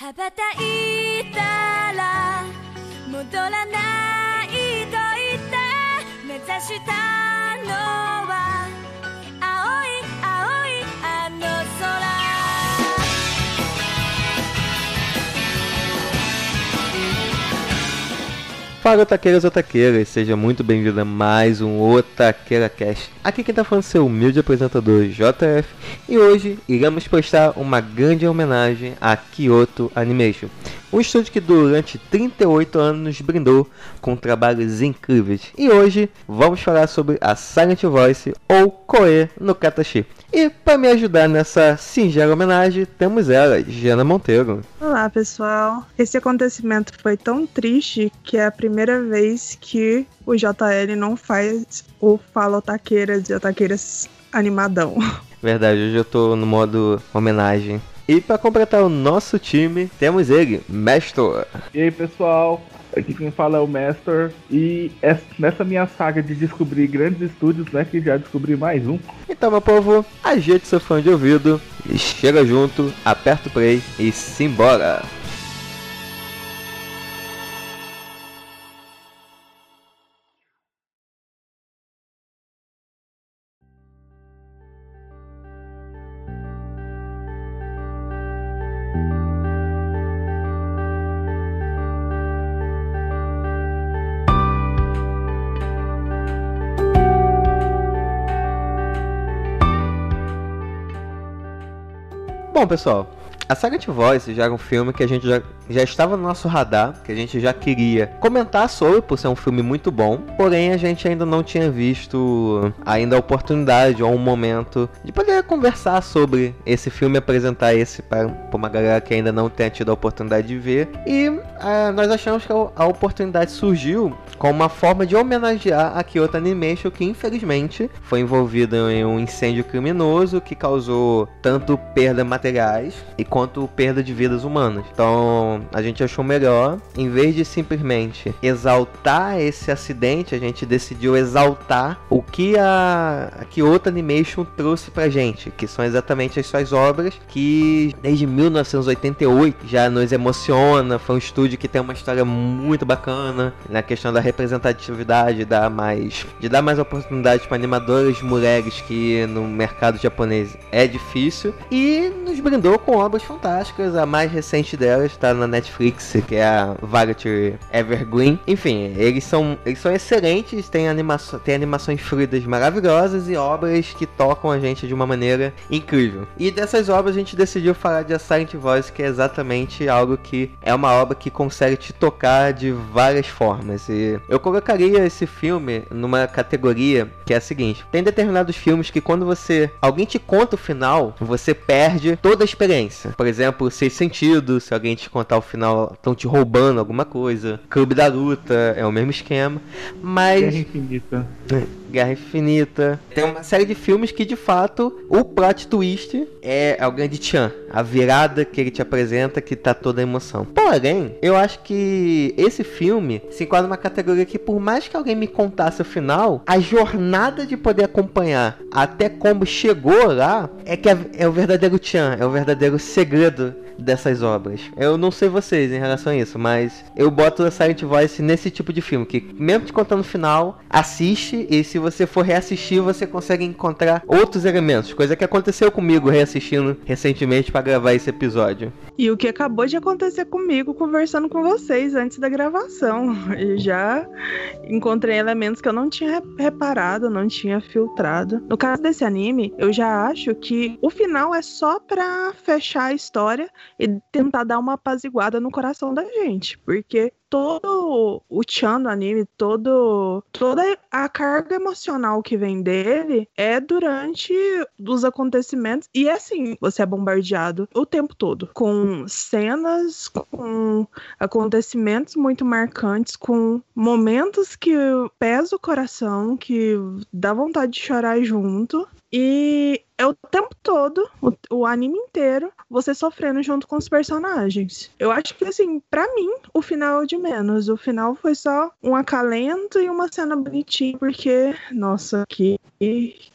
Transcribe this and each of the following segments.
羽ばたいたら戻らないと言って目指したのは Fala otaqueiras otaqueiras, seja muito bem-vindo a mais um Otaqueira Cast. Aqui quem tá falando é seu humilde apresentador JF e hoje iremos prestar uma grande homenagem a Kyoto Animation, um estúdio que durante 38 anos nos brindou com trabalhos incríveis. E hoje vamos falar sobre a Silent Voice ou Koe no Katashi. E para me ajudar nessa singela homenagem, temos ela, Jana Monteiro. Olá, pessoal. Esse acontecimento foi tão triste que é a primeira vez que o JL não faz o Fala Otaqueiras e Otaqueiras animadão. Verdade, hoje eu tô no modo homenagem. E para completar o nosso time, temos ele, Mestor. E aí pessoal, aqui quem fala é o Master e es- nessa minha saga de descobrir grandes estúdios, né, que já descobri mais um. Então, meu povo, ajeite seu fone de ouvido, chega junto, aperta o play e simbora! Bom, pessoal, a Silent Voice já era um filme que a gente já, já estava no nosso radar, que a gente já queria comentar sobre, por ser um filme muito bom, porém a gente ainda não tinha visto ainda a oportunidade ou um momento de poder conversar sobre esse filme apresentar esse para uma galera que ainda não tenha tido a oportunidade de ver. E ah, nós achamos que a, a oportunidade surgiu como uma forma de homenagear a Kyoto Animation, que infelizmente foi envolvida em um incêndio criminoso que causou tanto perda materiais e quanto perda de vidas humanas. Então a gente achou melhor, em vez de simplesmente exaltar esse acidente, a gente decidiu exaltar o que a, a Kyoto Animation trouxe pra gente, que são exatamente as suas obras que desde 1988 já nos emociona. Foi um estúdio que tem uma história muito bacana na questão da representatividade, dar mais, de dar mais oportunidades para animadoras mulheres que no mercado japonês é difícil e nos brindou com obras fantásticas. A mais recente delas está na Netflix, que é a Variety Evergreen. Enfim, eles são, eles são excelentes, tem, animaço, tem animações fluidas maravilhosas e obras que tocam a gente de uma maneira incrível. E dessas obras a gente decidiu falar de A Silent Voice, que é exatamente algo que é uma obra que consegue te tocar de várias formas. E eu colocaria esse filme numa categoria que é a seguinte: tem determinados filmes que quando você alguém te conta o final, você perde toda a experiência. Por exemplo, Seis Sentidos, se alguém te contar o final, estão te roubando alguma coisa. Clube da Luta é o mesmo esquema, mas Guerra Infinita. Guerra Infinita. Tem uma série de filmes que, de fato, o plot twist é o grande Chan. A virada que ele te apresenta que tá toda a emoção. Porém, eu acho que esse filme se enquadra numa categoria que, por mais que alguém me contasse o final, a jornada de poder acompanhar até como chegou lá é que é, o verdadeiro Chan, é o verdadeiro segredo dessas obras. Eu não sei vocês em relação a isso, mas eu boto a Silent Voice nesse tipo de filme, que mesmo te contando o final, assiste e se você for reassistir, você consegue encontrar outros elementos, coisa que aconteceu comigo reassistindo recentemente para gravar esse episódio. E o que acabou de acontecer comigo conversando com vocês antes da gravação. Eu já encontrei elementos que eu não tinha re- reparado, não tinha filtrado. No caso desse anime, eu já acho que o final é só pra fechar a história e tentar dar uma apaziguada no coração da gente, porque todo o Chan do anime, todo toda a carga emocional que vem dele é durante os acontecimentos e assim, você é bombardeado o tempo todo com cenas, com acontecimentos muito marcantes, com momentos que pesa o coração, que dá vontade de chorar junto. E é o tempo todo, o, o anime inteiro, você sofrendo junto com os personagens. Eu acho que, assim, pra mim, o final é de menos. O final foi só um acalento e uma cena bonitinha, porque, nossa, que,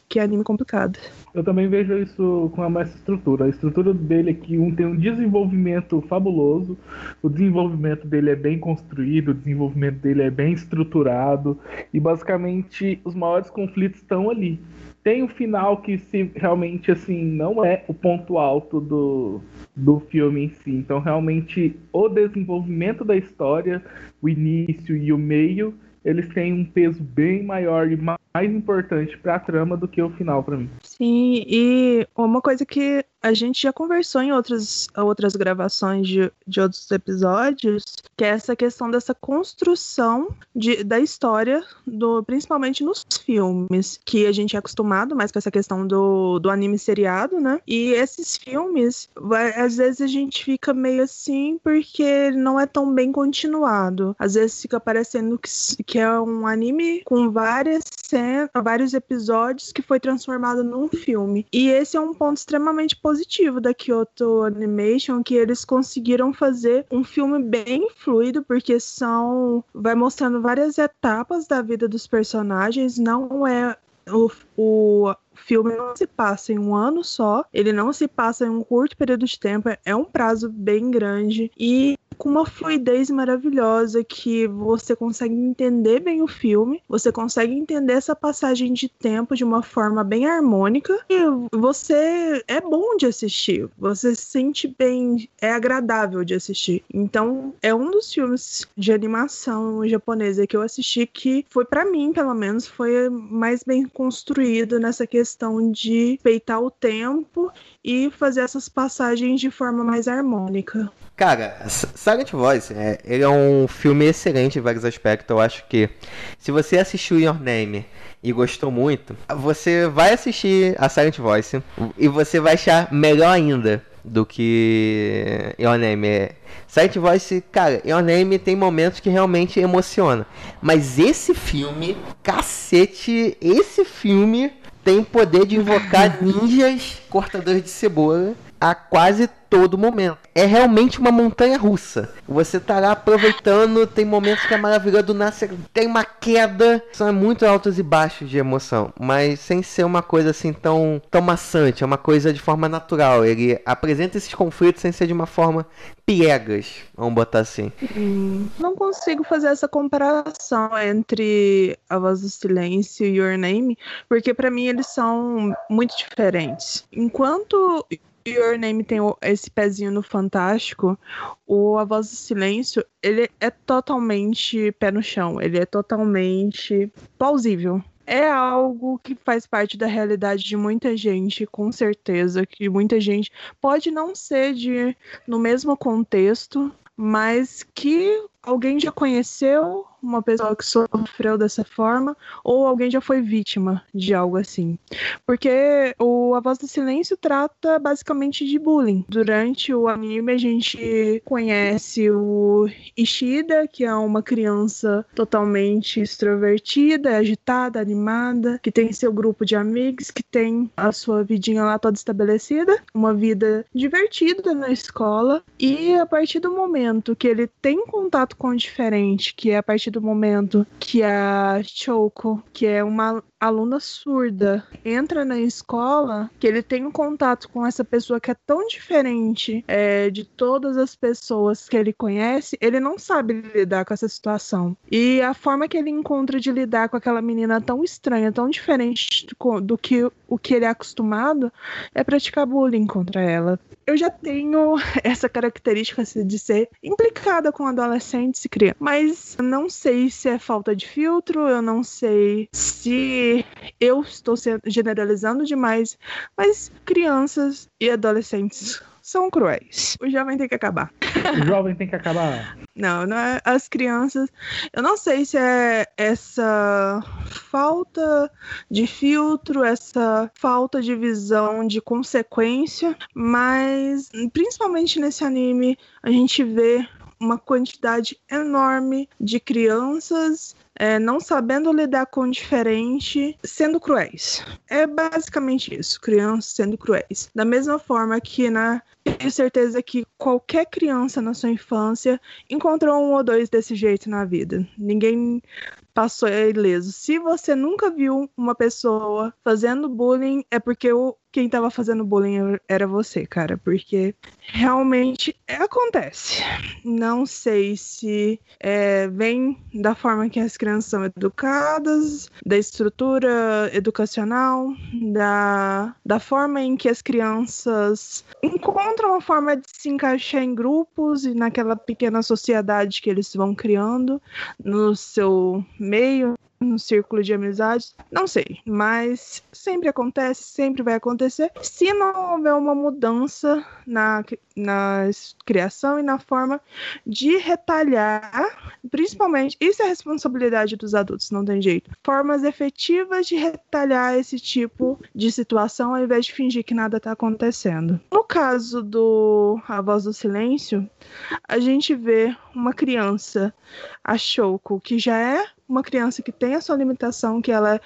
que anime complicado. Eu também vejo isso com a mais estrutura. A estrutura dele é que um tem um desenvolvimento fabuloso, o desenvolvimento dele é bem construído, o desenvolvimento dele é bem estruturado, e basicamente os maiores conflitos estão ali. Tem o final que se realmente assim não é o ponto alto do, do filme em si. Então realmente o desenvolvimento da história, o início e o meio, eles têm um peso bem maior e mais importante para a trama do que o final para mim. Sim, e uma coisa que a gente já conversou em outras, outras gravações de, de outros episódios, que é essa questão dessa construção de, da história, do, principalmente nos filmes, que a gente é acostumado mais com essa questão do, do anime seriado, né? E esses filmes, às vezes a gente fica meio assim porque não é tão bem continuado. Às vezes fica parecendo que, que é um anime com várias cenas, vários episódios que foi transformado num filme. E esse é um ponto extremamente positivo da Kyoto Animation que eles conseguiram fazer um filme bem fluido, porque são. vai mostrando várias etapas da vida dos personagens, não é o, o filme não se passa em um ano só, ele não se passa em um curto período de tempo, é um prazo bem grande e com uma fluidez maravilhosa que você consegue entender bem o filme, você consegue entender essa passagem de tempo de uma forma bem harmônica e você é bom de assistir, você se sente bem, é agradável de assistir. Então, é um dos filmes de animação japonesa que eu assisti que foi para mim, pelo menos, foi mais bem construído nessa questão de peitar o tempo e fazer essas passagens de forma mais harmônica. Cara, Silent Voice, é, ele é um filme excelente em vários aspectos. Eu acho que se você assistiu Your Name e gostou muito, você vai assistir a Silent Voice e você vai achar melhor ainda do que Your Name. Silent Voice, cara, Your Name tem momentos que realmente emociona. Mas esse filme, cacete, esse filme tem poder de invocar ninjas cortadores de cebola a quase todo momento. É realmente uma montanha russa. Você tá lá aproveitando, tem momentos que é maravilhoso, do nada tem uma queda. São muito altos e baixos de emoção, mas sem ser uma coisa assim tão, tão maçante, é uma coisa de forma natural. Ele apresenta esses conflitos sem ser de uma forma piegas, vamos botar assim. Hum, não consigo fazer essa comparação entre A Voz do Silêncio e Your Name, porque para mim eles são muito diferentes. Enquanto Your Name tem esse pezinho no fantástico, o A Voz do Silêncio, ele é totalmente pé no chão, ele é totalmente plausível. É algo que faz parte da realidade de muita gente, com certeza, que muita gente pode não ser de no mesmo contexto, mas que alguém já conheceu uma pessoa que sofreu dessa forma ou alguém já foi vítima de algo assim. Porque o A Voz do Silêncio trata basicamente de bullying. Durante o anime a gente conhece o Ishida, que é uma criança totalmente extrovertida, agitada, animada, que tem seu grupo de amigos, que tem a sua vidinha lá toda estabelecida, uma vida divertida na escola e a partir do momento que ele tem contato com o diferente, que é a partir do momento que a Choco, que é uma aluna surda, entra na escola, que ele tem um contato com essa pessoa que é tão diferente é, de todas as pessoas que ele conhece, ele não sabe lidar com essa situação. E a forma que ele encontra de lidar com aquela menina tão estranha, tão diferente do, do que o que ele é acostumado, é praticar bullying contra ela. Eu já tenho essa característica assim, de ser implicada com adolescentes e crianças, mas não sei se é falta de filtro, eu não sei se eu estou generalizando demais, mas crianças e adolescentes são cruéis. O jovem tem que acabar. O jovem tem que acabar. Não, não é as crianças. Eu não sei se é essa falta de filtro, essa falta de visão de consequência, mas principalmente nesse anime a gente vê uma quantidade enorme de crianças é, não sabendo lidar com o diferente, sendo cruéis. É basicamente isso, crianças sendo cruéis. Da mesma forma que na tenho certeza que qualquer criança na sua infância encontrou um ou dois desse jeito na vida. Ninguém passou ileso. Se você nunca viu uma pessoa fazendo bullying, é porque o, quem estava fazendo bullying era você, cara. Porque realmente acontece. Não sei se é, vem da forma que as crianças são educadas, da estrutura educacional, da, da forma em que as crianças encontram uma forma de se encaixar em grupos e naquela pequena sociedade que eles vão criando no seu meio, no círculo de amizades, não sei, mas sempre acontece, sempre vai acontecer. Se não houver uma mudança na, na criação e na forma de retalhar, principalmente, isso é responsabilidade dos adultos, não tem jeito. Formas efetivas de retalhar esse tipo de situação ao invés de fingir que nada está acontecendo. No caso do A Voz do Silêncio, a gente vê uma criança, a Shoko, que já é uma criança que tem a sua limitação, que ela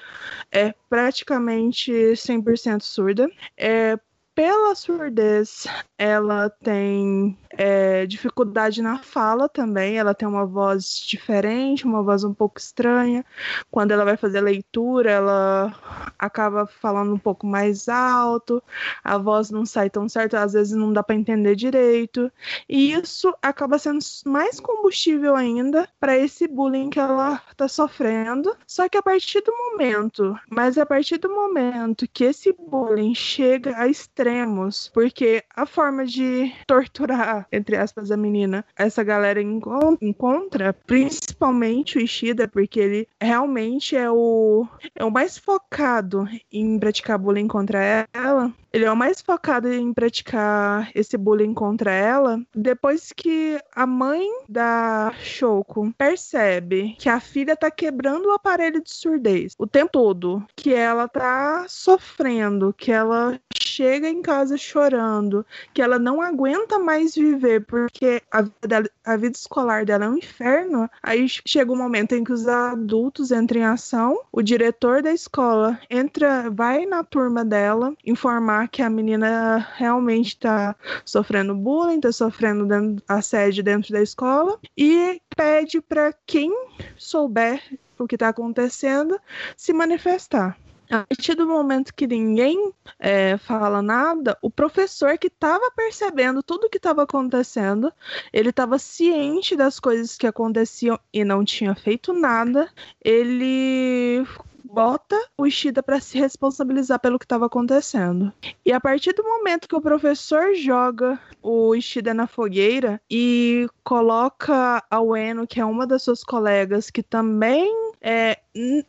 é praticamente 100% surda, é, pela surdez, ela tem é, dificuldade na fala também. Ela tem uma voz diferente, uma voz um pouco estranha. Quando ela vai fazer leitura, ela acaba falando um pouco mais alto, a voz não sai tão certo, às vezes não dá para entender direito. E isso acaba sendo mais combustível ainda para esse bullying que ela está sofrendo. Só que a partir do momento, mas a partir do momento que esse bullying chega a extremos, porque a forma de torturar entre aspas, a menina, essa galera encontra, principalmente o Ishida, porque ele realmente é o, é o mais focado em praticar bullying contra ela. Ele é o mais focado em praticar esse bullying contra ela. Depois que a mãe da Shoko percebe que a filha tá quebrando o aparelho de surdez o tempo todo, que ela tá sofrendo, que ela chega em casa chorando, que ela não aguenta mais viver porque a vida, a vida escolar dela é um inferno, aí chega um momento em que os adultos entram em ação, o diretor da escola entra, vai na turma dela informar que a menina realmente está sofrendo bullying, está sofrendo dentro, assédio dentro da escola e pede para quem souber o que está acontecendo se manifestar. A partir do momento que ninguém é, fala nada, o professor que estava percebendo tudo o que estava acontecendo, ele estava ciente das coisas que aconteciam e não tinha feito nada, ele bota o Ishida para se responsabilizar pelo que estava acontecendo. E a partir do momento que o professor joga o Ishida na fogueira e coloca a Ueno, que é uma das suas colegas, que também é,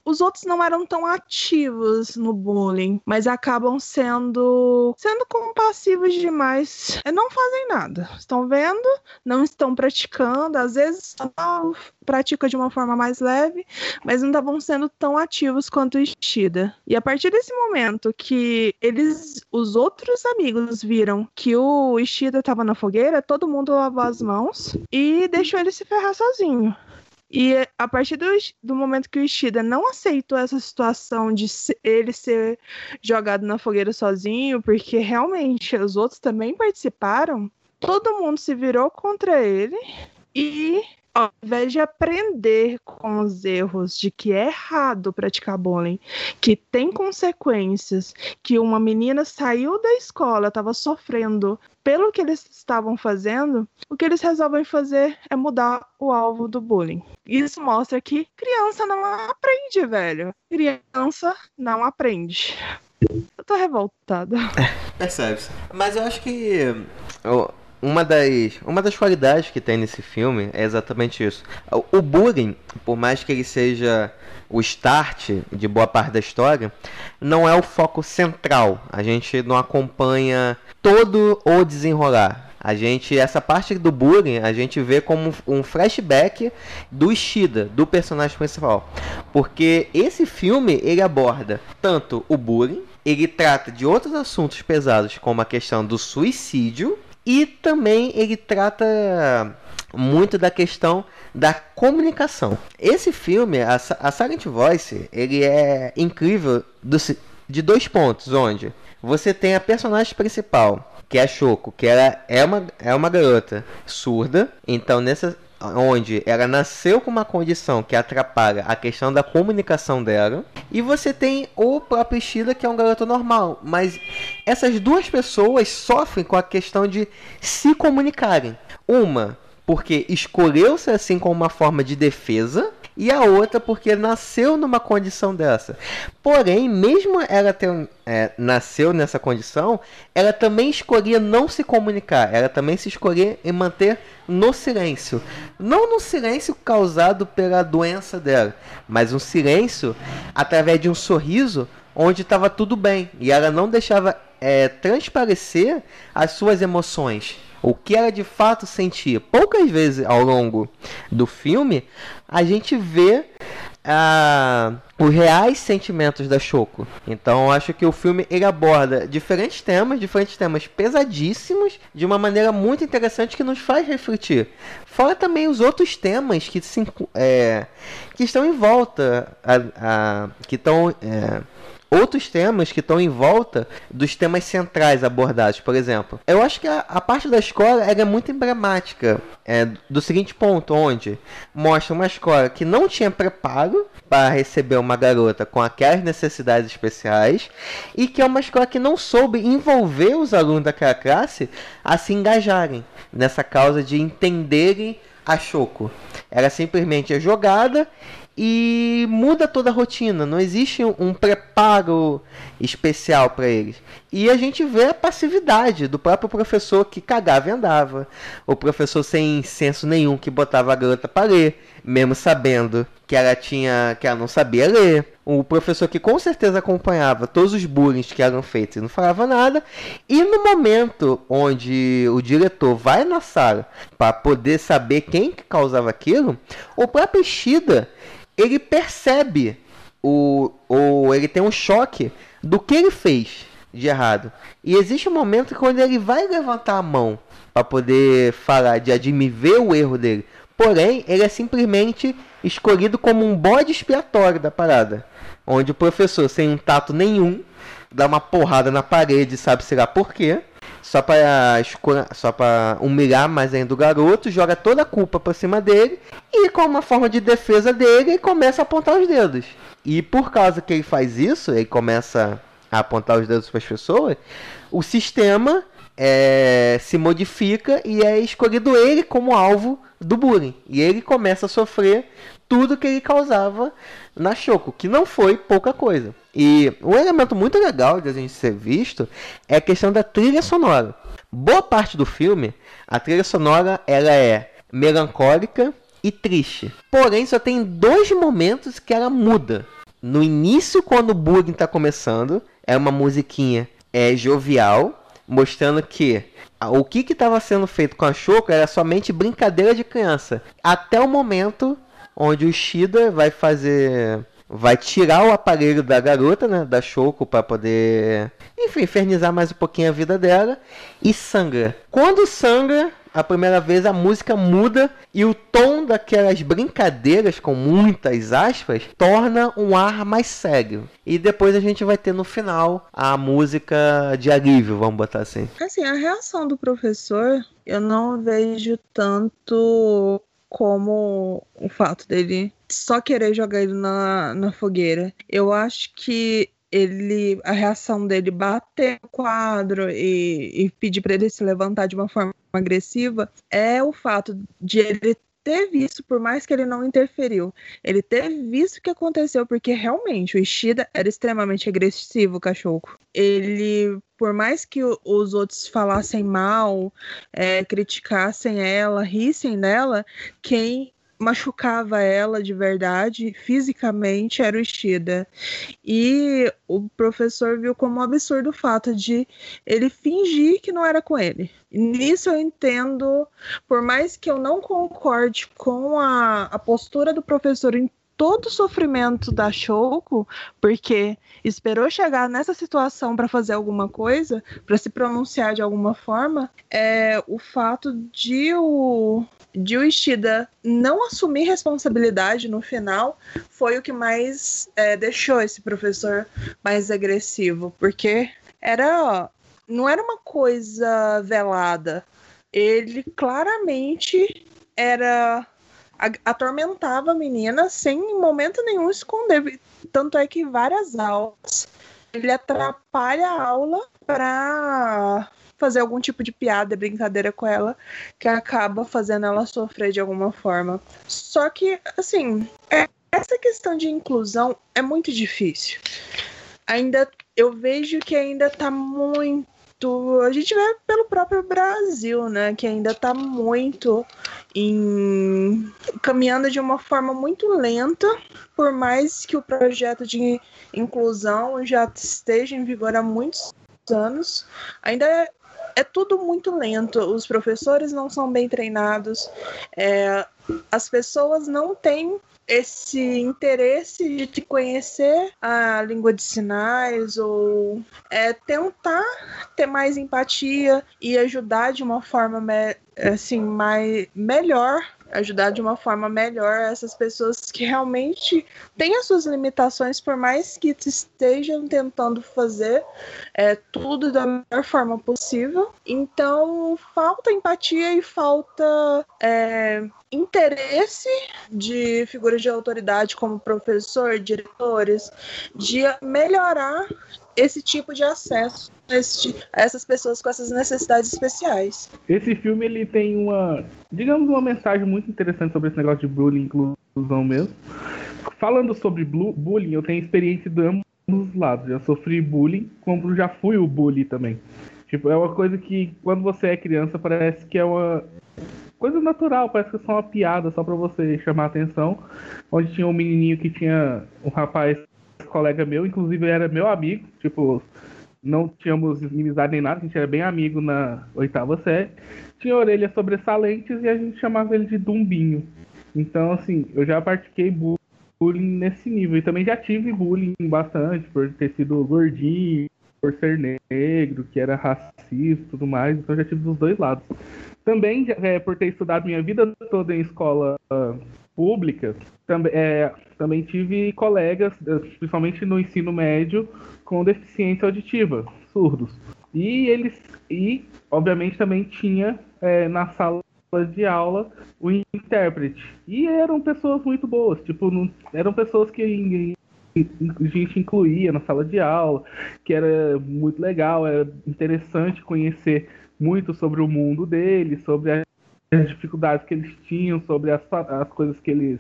os outros não eram tão ativos no bullying, mas acabam sendo sendo compassivos demais. É, não fazem nada. Estão vendo, não estão praticando, às vezes praticam pratica de uma forma mais leve, mas não estavam sendo tão ativos quanto o Ishida. E a partir desse momento que eles, os outros amigos viram que o Ishida estava na fogueira, todo mundo lavou as mãos e deixou ele se ferrar sozinho. E a partir do, do, momento que o Ishida não aceitou essa situação de ele ser jogado na fogueira sozinho, porque realmente os outros também participaram, todo mundo se virou contra ele e ao invés de aprender com os erros de que é errado praticar bullying, que tem consequências, que uma menina saiu da escola, estava sofrendo pelo que eles estavam fazendo, o que eles resolvem fazer é mudar o alvo do bullying. Isso mostra que criança não aprende, velho. Criança não aprende. Eu tô revoltada. Percebe-se. Mas eu acho que uma das, uma das qualidades que tem nesse filme é exatamente isso. O bullying, por mais que ele seja o start de boa parte da história, não é o foco central. A gente não acompanha todo o desenrolar. A gente, essa parte do bullying, a gente vê como um flashback do Ishida, do personagem principal. Porque esse filme, ele aborda tanto o bullying, ele trata de outros assuntos pesados, como a questão do suicídio, e também ele trata muito da questão da comunicação. Esse filme, a, Silent Voice, ele é incrível do, de dois pontos, onde? Você tem a personagem principal, que é a Choco, que ela é uma, é uma garota surda, então nessa onde ela nasceu com uma condição que atrapalha a questão da comunicação dela, e você tem o próprio Ishida, que é um garoto normal, mas essas duas pessoas sofrem com a questão de se comunicarem. Uma porque escolheu-se assim como uma forma de defesa, e a outra porque nasceu numa condição dessa. Porém, mesmo ela ter, é, nasceu nessa condição, ela também escolhia não se comunicar, ela também se escolhia em manter no silêncio. Não no silêncio causado pela doença dela, mas um silêncio através de um sorriso onde estava tudo bem e ela não deixava é, transparecer as suas emoções o que ela de fato sentia. Poucas vezes ao longo do filme a gente vê ah, os reais sentimentos da Choco. Então acho que o filme ele aborda diferentes temas, diferentes temas pesadíssimos, de uma maneira muito interessante que nos faz refletir. Fora também os outros temas que, se, é, que estão em volta, a, a, que estão é, outros temas que estão em volta dos temas centrais abordados, por exemplo. Eu acho que a, a parte da escola é muito emblemática é, do seguinte ponto, onde mostra uma escola que não tinha preparo para receber uma garota com aquelas necessidades especiais e que é uma escola que não soube envolver os alunos daquela classe a se engajarem nessa causa de entenderem a Choco. Ela simplesmente é jogada e muda toda a rotina. Não existe um preparo especial para eles. E a gente vê a passividade do próprio professor que cagava e andava. O professor sem senso nenhum que botava a garota para ler, mesmo sabendo que ela tinha que ela não sabia ler. O professor que com certeza acompanhava todos os bullying que eram feitos e não falava nada. E no momento onde o diretor vai na sala para poder saber quem que causava aquilo, o próprio Shida ele percebe o, o ele tem um choque do que ele fez de errado. E existe um momento quando ele vai levantar a mão para poder falar de admitir o erro dele. Porém, ele é simplesmente escolhido como um bode expiatório da parada, onde o professor sem um tato nenhum dá uma porrada na parede, sabe se lá por quê? Só para só para humilhar mais ainda o garoto, joga toda a culpa para cima dele e com uma forma de defesa dele, ele começa a apontar os dedos. E por causa que ele faz isso, ele começa a apontar os dedos para as pessoas, o sistema é, se modifica e é escolhido ele como alvo do bullying. E ele começa a sofrer tudo que ele causava na Choco, que não foi pouca coisa. E um elemento muito legal de a gente ser visto é a questão da trilha sonora. Boa parte do filme, a trilha sonora ela é melancólica e triste. Porém, só tem dois momentos que ela muda. No início, quando o bullying está começando, é uma musiquinha é, jovial, mostrando que o que estava sendo feito com a Choco era somente brincadeira de criança. Até o momento onde o Shida vai fazer vai tirar o aparelho da garota, né, da Choco para poder, enfim, infernizar mais um pouquinho a vida dela e sangra. Quando sangra, a primeira vez a música muda e o tom daquelas brincadeiras com muitas aspas torna um ar mais sério. E depois a gente vai ter no final a música de alívio, vamos botar assim. Assim, a reação do professor eu não vejo tanto como o fato dele só querer jogar ele na, na fogueira. Eu acho que ele a reação dele bater no quadro e, e pedir para ele se levantar de uma forma agressiva é o fato de ele ter visto, por mais que ele não interferiu, ele ter visto o que aconteceu, porque realmente o Ishida era extremamente agressivo, o cachorro. Ele, por mais que os outros falassem mal, é, criticassem ela, rissem dela, quem machucava ela de verdade, fisicamente, era o Ishida. E o professor viu como um absurdo o fato de ele fingir que não era com ele. Nisso eu entendo, por mais que eu não concorde com a, a postura do professor em todo o sofrimento da Shoko, porque esperou chegar nessa situação para fazer alguma coisa, para se pronunciar de alguma forma, é o fato de o de Uishida não assumir responsabilidade no final foi o que mais é, deixou esse professor mais agressivo, porque era não era uma coisa velada. Ele claramente era atormentava a menina sem em momento nenhum esconder. Tanto é que várias aulas ele atrapalha a aula para fazer algum tipo de piada, brincadeira com ela, que acaba fazendo ela sofrer de alguma forma. Só que, assim, é, essa questão de inclusão é muito difícil. Ainda eu vejo que ainda tá muito a gente vê pelo próprio Brasil, né, que ainda está muito em caminhando de uma forma muito lenta, por mais que o projeto de inclusão já esteja em vigor há muitos anos, ainda é, tudo muito lento. Os professores não são bem treinados, é, as pessoas não têm esse interesse de conhecer a língua de sinais ou é, tentar ter mais empatia e ajudar de uma forma assim mais melhor ajudar de uma forma melhor essas pessoas que realmente têm as suas limitações, por mais que estejam tentando fazer é, tudo da melhor forma possível. Então, falta empatia e falta é, interesse de figuras de autoridade como professor, diretores, de melhorar esse tipo de acesso a essas pessoas com essas necessidades especiais. Esse filme ele tem uma, digamos, uma mensagem muito interessante sobre esse negócio de bullying inclusão mesmo. Falando sobre bullying, eu tenho experiência de ambos os lados. Já sofri bullying, como já fui o bully também. Tipo, é uma coisa que quando você é criança parece que é uma coisa natural, parece que é só uma piada só para você chamar a atenção. Onde tinha um menininho que tinha um rapaz colega meu, inclusive era meu amigo, tipo, não tínhamos inimizade nem nada, a gente era bem amigo na oitava série. Tinha orelhas sobressalentes e a gente chamava ele de Dumbinho. Então, assim, eu já pratiquei bullying nesse nível. E também já tive bullying bastante por ter sido gordinho, por ser negro, que era racista e tudo mais. Então já tive dos dois lados. Também é, por ter estudado minha vida toda em escola pública, também, é, também tive colegas, eh, principalmente no ensino médio, com deficiência auditiva, surdos. E eles, e obviamente também tinha é, na sala de aula o intérprete. E eram pessoas muito boas, tipo, não, eram pessoas que a gente incluía na sala de aula, que era muito legal, era interessante conhecer muito sobre o mundo deles, sobre as dificuldades que eles tinham, sobre as, as coisas que eles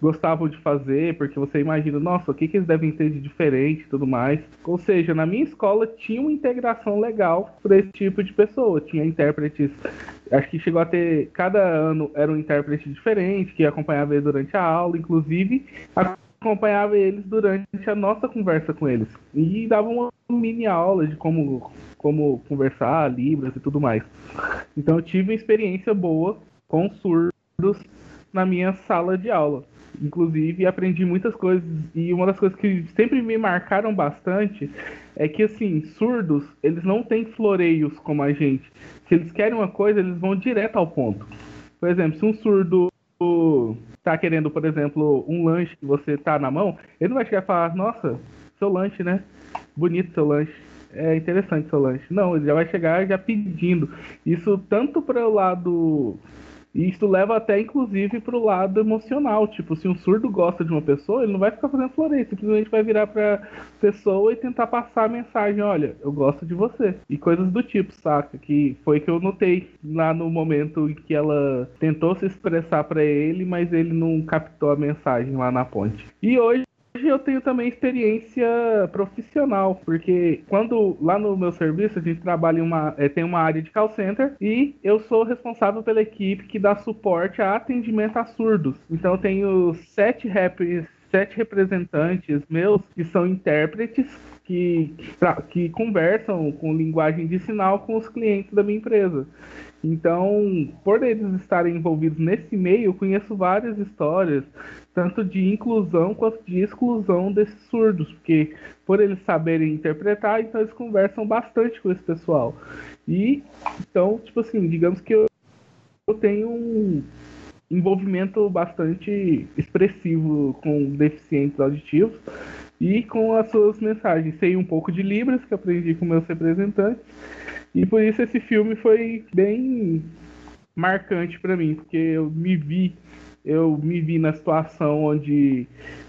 gostavam de fazer, porque você imagina, nossa, o que, que eles devem ter de diferente e tudo mais. Ou seja, na minha escola tinha uma integração legal para esse tipo de pessoa. Tinha intérpretes, acho que chegou a ter, cada ano era um intérprete diferente, que acompanhava ele durante a aula, inclusive acompanhava eles durante a nossa conversa com eles. E dava uma mini aula de como como conversar, libras e tudo mais. Então eu tive uma experiência boa com surdos na minha sala de aula. Inclusive aprendi muitas coisas e uma das coisas que sempre me marcaram bastante é que assim, surdos, eles não têm floreios como a gente. Se eles querem uma coisa, eles vão direto ao ponto. Por exemplo, se um surdo tá querendo, por exemplo, um lanche que você tá na mão, ele não vai chegar e falar, nossa, seu lanche, né? Bonito seu lanche é interessante seu lanche. Não, ele já vai chegar já pedindo. Isso tanto para o lado. Isso leva até, inclusive, para o lado emocional. Tipo, se um surdo gosta de uma pessoa, ele não vai ficar fazendo floreio. Simplesmente vai virar para pessoa e tentar passar a mensagem: olha, eu gosto de você. E coisas do tipo, saca? Que foi que eu notei lá no momento em que ela tentou se expressar para ele, mas ele não captou a mensagem lá na ponte. E hoje Hoje eu tenho também experiência profissional, porque quando lá no meu serviço a gente trabalha em uma, é, tem uma área de call center e eu sou responsável pela equipe que dá suporte a atendimento a surdos. Então eu tenho sete raps, sete representantes meus que são intérpretes que, que conversam com linguagem de sinal com os clientes da minha empresa. Então, por eles estarem envolvidos nesse meio, eu conheço várias histórias, tanto de inclusão quanto de exclusão desses surdos, porque por eles saberem interpretar, então eles conversam bastante com esse pessoal. E então, tipo assim, digamos que eu, eu tenho um, envolvimento bastante expressivo com deficientes auditivos e com as suas mensagens. Sei um pouco de Libras, que aprendi com meus representantes, e por isso esse filme foi bem marcante para mim, porque eu me vi, eu me vi na situação onde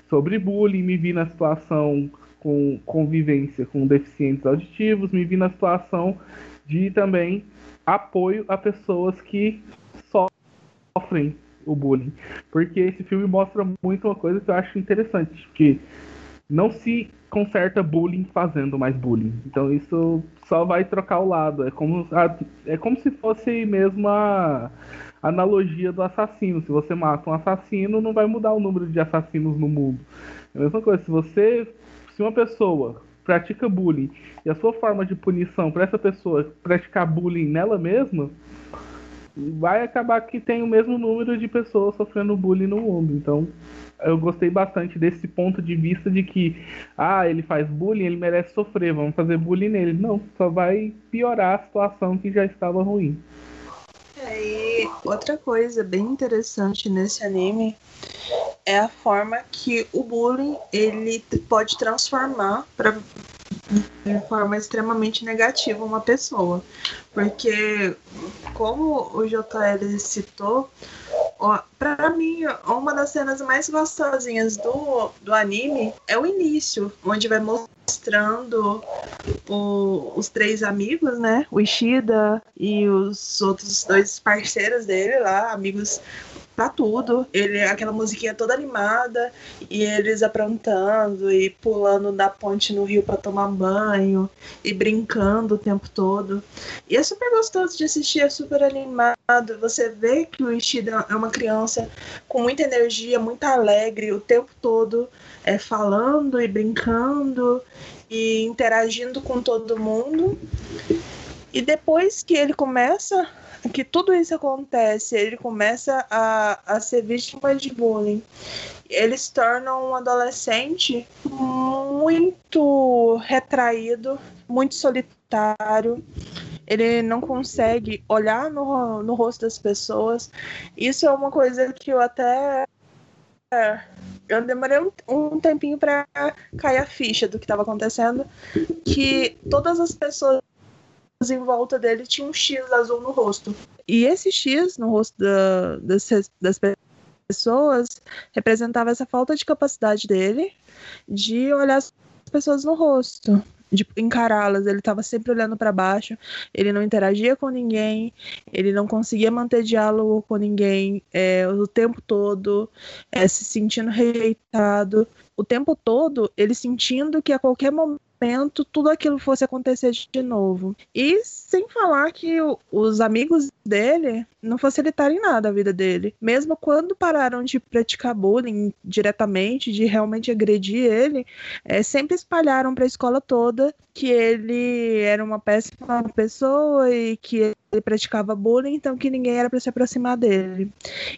sobre bullying, me vi na situação com convivência com deficientes auditivos, me vi na situação de também apoio a pessoas que sofrem o bullying. Porque esse filme mostra muito uma coisa que eu acho interessante, que não se conserta bullying fazendo mais bullying. Então isso só vai trocar o lado. É como, é como se fosse mesmo a analogia do assassino. Se você mata um assassino, não vai mudar o número de assassinos no mundo. É a mesma coisa. Se você, se uma pessoa pratica bullying e a sua forma de punição para essa pessoa praticar bullying nela mesma, vai acabar que tem o mesmo número de pessoas sofrendo bullying no mundo. Então, eu gostei bastante desse ponto de vista de que, ah, ele faz bullying, ele merece sofrer, vamos fazer bullying nele. Não, só vai piorar a situação que já estava ruim. E outra coisa bem interessante nesse anime é a forma que o bullying ele pode transformar para de forma extremamente negativa uma pessoa. Porque, como o JL citou, para mim, uma das cenas mais gostosinhas do, do anime é o início, onde vai mostrando o, os três amigos, né? O Ishida e os outros dois parceiros dele lá, amigos pra tudo. Ele, aquela musiquinha toda animada e eles aprontando e pulando da ponte no rio para tomar banho e brincando o tempo todo. E é super gostoso de assistir, é super animado. Você vê que o Ishida é uma criança com muita energia, muito alegre o tempo todo, é, falando e brincando e interagindo com todo mundo. E depois que ele começa que tudo isso acontece, ele começa a, a ser vítima de bullying. Ele se torna um adolescente muito retraído, muito solitário. Ele não consegue olhar no, no rosto das pessoas. Isso é uma coisa que eu até eu demorei um, um tempinho para cair a ficha do que estava acontecendo, que todas as pessoas em volta dele tinha um X azul no rosto. E esse X no rosto da, das, das pessoas representava essa falta de capacidade dele de olhar as pessoas no rosto, de encará-las. Ele estava sempre olhando para baixo, ele não interagia com ninguém, ele não conseguia manter diálogo com ninguém é, o tempo todo, é, se sentindo rejeitado. O tempo todo, ele sentindo que a qualquer momento momento tudo aquilo fosse acontecer de novo. E sem falar que os amigos dele não facilitaram em nada a vida dele. Mesmo quando pararam de praticar bullying diretamente, de realmente agredir ele, é, sempre espalharam para a escola toda que ele era uma péssima pessoa e que ele praticava bullying, então que ninguém era para se aproximar dele.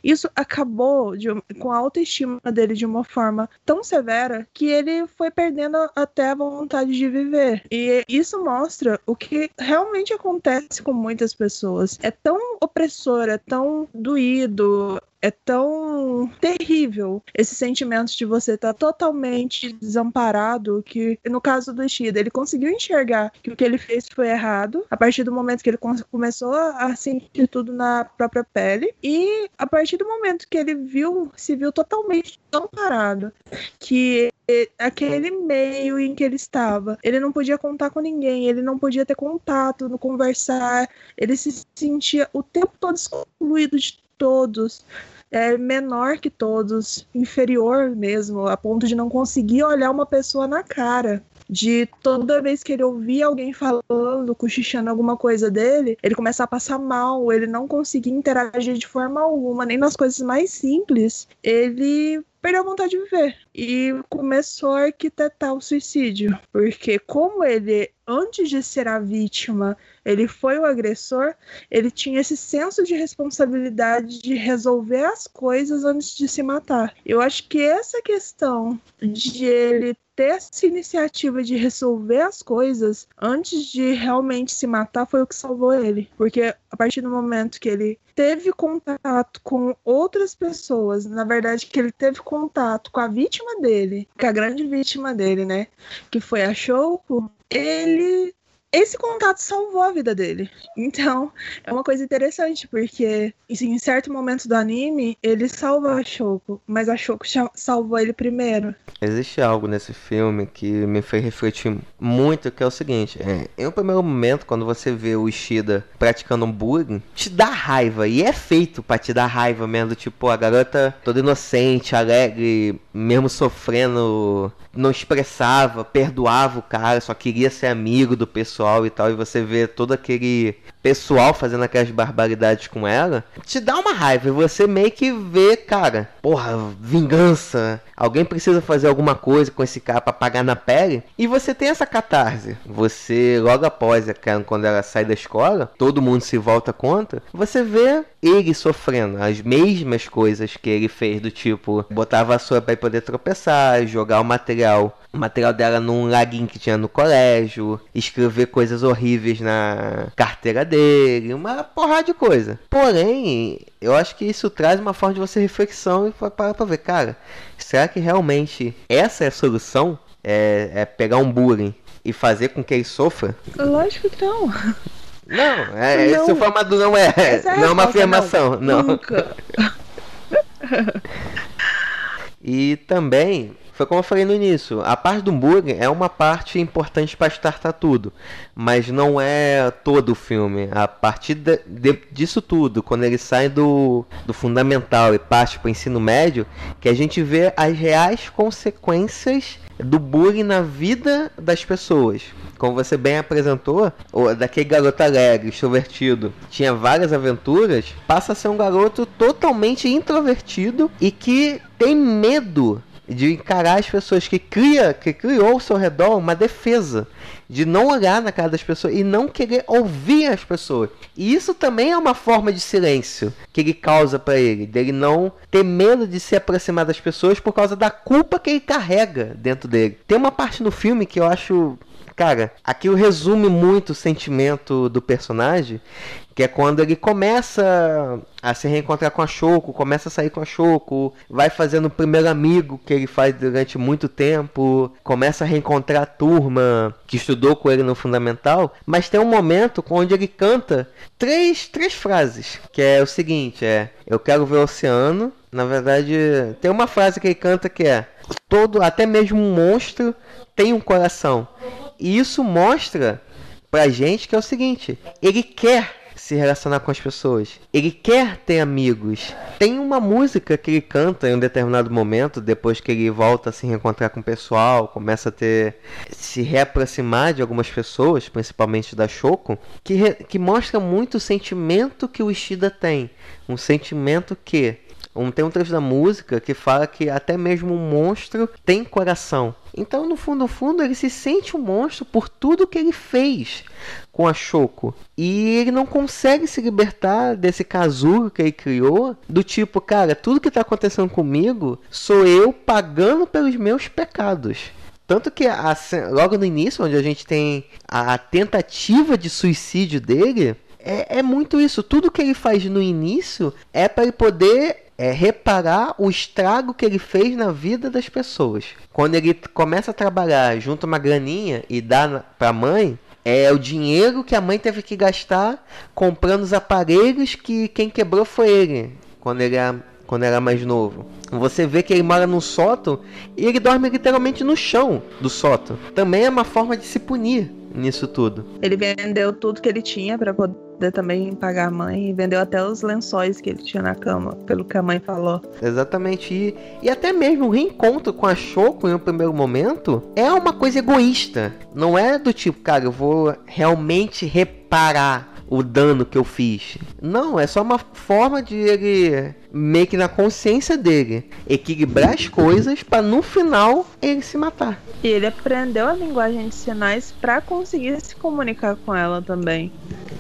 Isso acabou de, com a autoestima dele de uma forma tão severa que ele foi perdendo até a vontade de viver. E isso mostra o que realmente acontece com muitas pessoas. É tão opressor, é tão doído, é tão terrível esse sentimento de você estar tá totalmente desamparado que, no caso do Ishida, ele conseguiu enxergar que o que ele fez foi errado a partir do momento que ele começou a sentir tudo na própria pele e a partir do momento que ele viu, se viu totalmente desamparado, que aquele meio em que ele estava. Ele não podia contar com ninguém, ele não podia ter contato, não conversar, ele se sentia o tempo todo excluído de todos é menor que todos, inferior mesmo, a ponto de não conseguir olhar uma pessoa na cara. De toda vez que ele ouvia alguém falando, cochichando alguma coisa dele, ele começar a passar mal, ele não conseguia interagir de forma alguma, nem nas coisas mais simples. Ele perdeu a vontade de viver e começou a arquitetar o suicídio, porque como ele antes de ser a vítima, ele foi o agressor, ele tinha esse senso de responsabilidade de resolver as coisas antes de se matar. Eu acho que essa questão de ele ter essa iniciativa de resolver as coisas antes de realmente se matar foi o que salvou ele. Porque a partir do momento que ele teve contato com outras pessoas, na verdade, que ele teve contato com a vítima dele, com a grande vítima dele, né? Que foi a Shouko, ele esse contato salvou a vida dele. Então, é uma coisa interessante, porque assim, em certo momento do anime, ele salva a Shoko, mas a Shoko salvou ele primeiro. Existe algo nesse filme que me fez refletir muito, que é o seguinte, é, em um primeiro momento, quando você vê o Ishida praticando um bullying, te dá raiva, e é feito para te dar raiva mesmo, tipo, a garota toda inocente, alegre, mesmo sofrendo, não expressava, perdoava o cara, só queria ser amigo do pessoal e tal, e você vê todo aquele pessoal fazendo aquelas barbaridades com ela, te dá uma raiva. E você meio que vê, cara, porra, vingança. Alguém precisa fazer alguma coisa com esse cara para pagar na pele. E você tem essa catarse. Você, logo após, quando ela sai da escola, todo mundo se volta contra. Você vê ele sofrendo as mesmas coisas que ele fez, do tipo, botar a vassoura pra poder tropeçar, jogar o material o material dela num laguinho que tinha no colégio, escrever coisas horríveis na carteira dele, uma porrada de coisa. Porém, eu acho que isso traz uma forma de você reflexão e parar pra ver, cara, será que realmente essa é a solução? É, é pegar um bullying e fazer com que ele sofra? Lógico que não. Não, é, não. esse formato não é, é não é uma afirmação, não. não. Nunca. e também foi como eu falei no início, a parte do hambúrguer é uma parte importante para startar tudo, mas não é todo o filme. A partir de, de, disso tudo, quando ele sai do, do fundamental e parte para o ensino médio, que a gente vê as reais consequências do bullying na vida das pessoas. Como você bem apresentou, daquele garoto alegre, extrovertido, tinha várias aventuras, passa a ser um garoto totalmente introvertido e que tem medo de encarar as pessoas que cria, que criou ao seu redor uma defesa, de não olhar na cara das pessoas e não querer ouvir as pessoas. E isso também é uma forma de silêncio que ele causa para ele, dele não ter medo de se aproximar das pessoas por causa da culpa que ele carrega dentro dele. Tem uma parte no filme que eu acho Cara, aquilo resume muito o sentimento do personagem, que é quando ele começa a se reencontrar com a Choco, começa a sair com a Choco, vai fazendo o primeiro amigo que ele faz durante muito tempo, começa a reencontrar a turma que estudou com ele no fundamental, mas tem um momento onde ele canta três, três frases, que é o seguinte, é eu quero ver o oceano, na verdade, tem uma frase que ele canta que é todo, até mesmo um monstro tem um coração. E isso mostra pra gente que é o seguinte: ele quer se relacionar com as pessoas. Ele quer ter amigos. Tem uma música que ele canta em um determinado momento, depois que ele volta a se reencontrar com o pessoal, começa a ter se reaproximar de algumas pessoas, principalmente da Shoko, que, re, que mostra muito o sentimento que o Ishida tem. Um sentimento que um, tem um trecho da música que fala que até mesmo um monstro tem coração. Então, no fundo, no fundo, ele se sente um monstro por tudo que ele fez com a Choco. E ele não consegue se libertar desse casulo que ele criou, do tipo, cara, tudo que está acontecendo comigo sou eu pagando pelos meus pecados. Tanto que a, logo no início, onde a gente tem a tentativa de suicídio dele, é, é muito isso. Tudo que ele faz no início é para ele poder é reparar o estrago que ele fez na vida das pessoas. Quando ele começa a trabalhar, junta uma graninha e dá para a mãe, é o dinheiro que a mãe teve que gastar comprando os aparelhos que quem quebrou foi ele, quando ele era, quando era mais novo. Você vê que ele mora num sótão e ele dorme literalmente no chão do sótão. Também é uma forma de se punir nisso tudo. Ele vendeu tudo que ele tinha para poder também pagar a mãe e vendeu até os lençóis que ele tinha na cama, pelo que a mãe falou. Exatamente. E, e até mesmo o reencontro com a Shoko em um primeiro momento é uma coisa egoísta. Não é do tipo, cara, eu vou realmente reparar o dano que eu fiz. Não, é só uma forma de ele meio que na consciência dele equilibrar as coisas para no final ele se matar. E ele aprendeu a linguagem de sinais para conseguir se comunicar com ela também.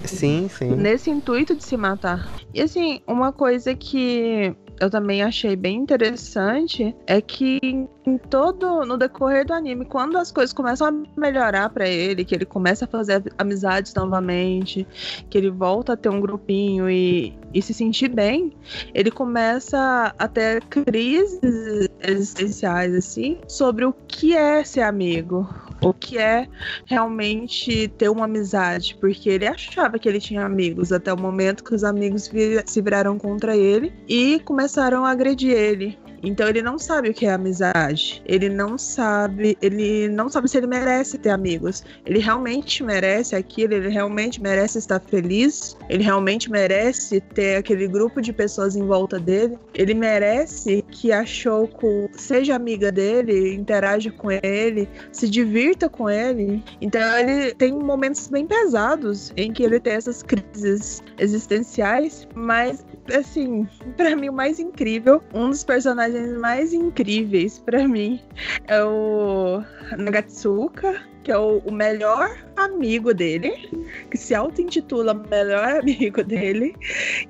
Sim, sim. Nesse intuito de se matar. E assim, uma coisa que eu também achei bem interessante é que em todo no decorrer do anime, quando as coisas começam a melhorar para ele, que ele começa a fazer amizades novamente, que ele volta a ter um grupinho e, e se sentir bem, ele começa a ter crises existenciais assim sobre o que é ser amigo, o que é realmente ter uma amizade, porque ele achava que ele tinha amigos até o momento que os amigos se viraram contra ele e começaram a agredir ele. Então ele não sabe o que é amizade. Ele não sabe, ele não sabe se ele merece ter amigos. Ele realmente merece aquilo, ele realmente merece estar feliz, ele realmente merece ter aquele grupo de pessoas em volta dele. Ele merece que a Shoko seja amiga dele, interaja com ele, se divirta com ele. Então ele tem momentos bem pesados em que ele tem essas crises existenciais, mas assim, para mim o mais incrível, um dos personagens mais incríveis para mim é o Nagatsuka, que é o, o melhor amigo dele, que se auto-intitula melhor amigo dele,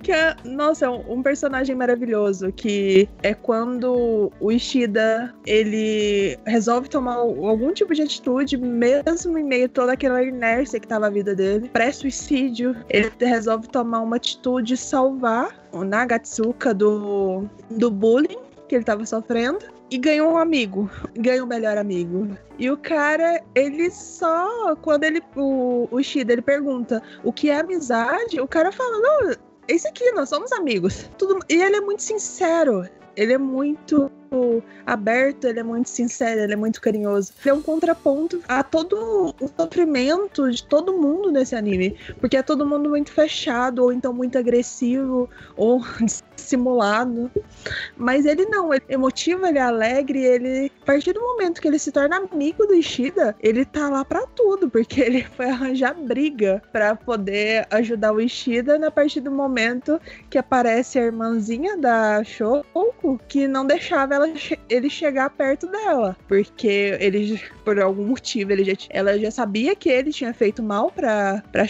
que é, nossa, é um, um, personagem maravilhoso, que é quando o Ishida, ele resolve tomar algum tipo de atitude, mesmo em meio a toda aquela inércia que tava a vida dele, pré-suicídio, ele resolve tomar uma atitude salvar o Nagatsuka do, do bullying que ele tava sofrendo e ganhou um amigo, ganhou um melhor amigo. E o cara, ele só quando ele o, o Shida ele pergunta o que é amizade, o cara fala: "Não, esse aqui, nós somos amigos". Tudo e ele é muito sincero. Ele é muito aberto, ele é muito sincero, ele é muito carinhoso. Ele é um contraponto a todo o sofrimento de todo mundo nesse anime. Porque é todo mundo muito fechado, ou então muito agressivo, ou simulado. Mas ele não, ele é emotivo, ele é alegre, ele. A partir do momento que ele se torna amigo do Ishida, ele tá lá para tudo, porque ele foi arranjar briga para poder ajudar o Ishida na partir do momento que aparece a irmãzinha da Shoko, que não deixava ela ele chegar perto dela. Porque ele, por algum motivo, ele já, ela já sabia que ele tinha feito mal pra, pra.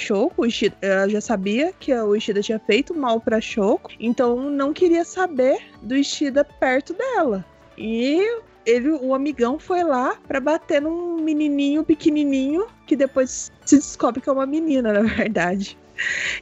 Ishida, ela já sabia que o Ishida tinha feito mal pra Shoko. Então não queria saber do Ishida perto dela. E ele, o amigão foi lá para bater num menininho pequenininho que depois se descobre que é uma menina, na verdade.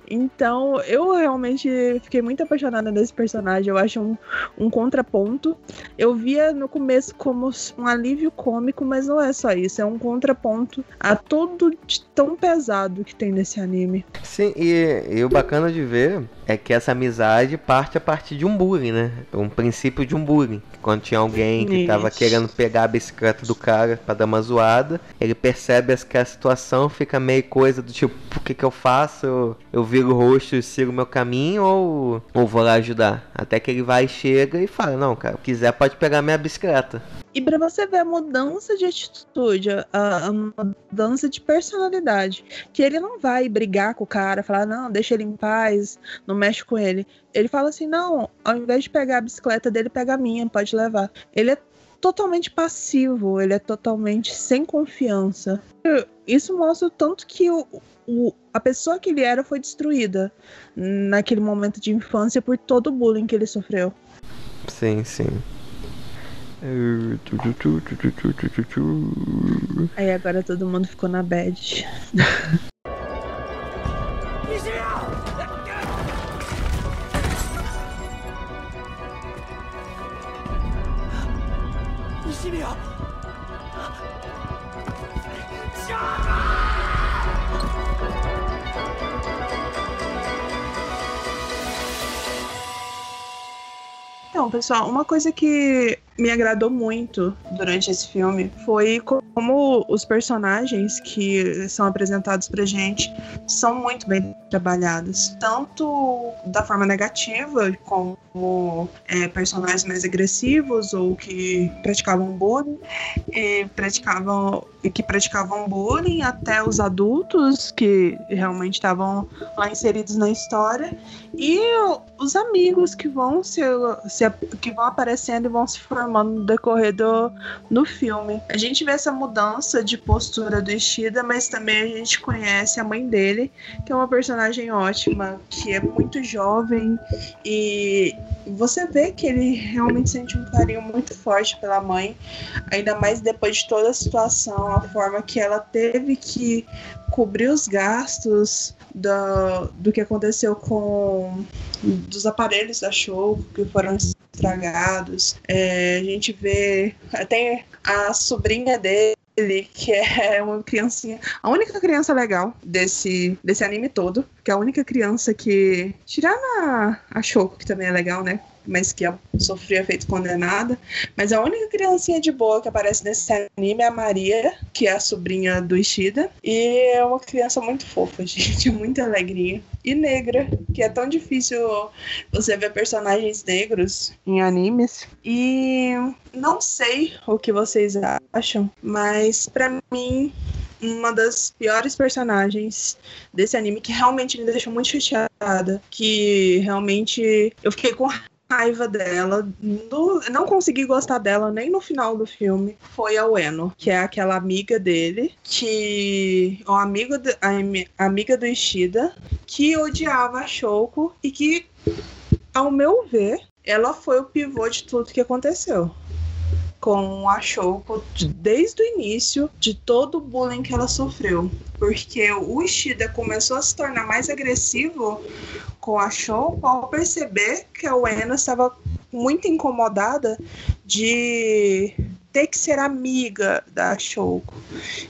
Então, eu realmente fiquei muito apaixonada nesse personagem. Eu acho um, um contraponto. Eu via no começo como um alívio cômico, mas não é só isso. É um contraponto a tudo de tão pesado que tem nesse anime. Sim, e, e o bacana de ver é que essa amizade parte a partir de um bullying, né? Um princípio de um bullying. Quando tinha alguém que estava querendo pegar a bicicleta do cara para dar uma zoada, ele percebe que a situação fica meio coisa do tipo, o que que eu faço? Eu, viro o rosto e sigo meu caminho ou, ou vou lá ajudar? Até que ele vai, chega e fala, não, cara, se quiser pode pegar minha bicicleta. E para você ver a mudança de atitude, a, a, mudança de personalidade, que ele não vai brigar com o cara, falar, não, deixa ele em paz, não mexe com ele. Ele fala assim, não, ao invés de pegar a bicicleta dele, pega a minha, pode levar. Ele é totalmente passivo, ele é totalmente sem confiança. Isso mostra o tanto que o, o, a pessoa que ele era foi destruída naquele momento de infância por todo o bullying que ele sofreu. Sim, sim. Aí agora todo mundo ficou na bad. Então, pessoal, uma coisa que me agradou muito durante esse filme foi como os personagens que são apresentados pra gente são muito bem trabalhados, tanto da forma negativa, como é, personagens mais agressivos ou que praticavam bullying, e praticavam que praticavam bullying, até os adultos que realmente estavam lá inseridos na história. E os amigos que vão se, se que vão aparecendo e vão se formando no decorrer do, do filme. A gente vê essa mudança de postura do Ishida, mas também a gente conhece a mãe dele, que é uma personagem ótima, que é muito jovem. E você vê que ele realmente sente um carinho muito forte pela mãe, ainda mais depois de toda a situação, a forma que ela teve que cobrir os gastos do, do que aconteceu com dos aparelhos da show que foram estragados. É, a gente vê até a sobrinha dele que é uma criancinha, a única criança legal desse, desse anime todo, que é a única criança que, tirando a, a Shoko, que também é legal, né? Mas que sofria feito condenada. Mas a única criancinha de boa que aparece nesse anime é a Maria, que é a sobrinha do Ishida. E é uma criança muito fofa, gente, muito alegrinha. E negra, que é tão difícil você ver personagens negros em animes. E não sei o que vocês acham, mas para mim uma das piores personagens desse anime que realmente me deixou muito chateada. Que realmente eu fiquei com raiva dela, no, não consegui gostar dela nem no final do filme, foi a Ueno, que é aquela amiga dele, que. O amigo de, a amiga do Ishida, que odiava a Shoko e que, ao meu ver, ela foi o pivô de tudo que aconteceu com a Shoko desde o início de todo o bullying que ela sofreu. Porque o Ishida começou a se tornar mais agressivo com a Shoko ao perceber que a Ueno estava muito incomodada de ter que ser amiga da Shoko,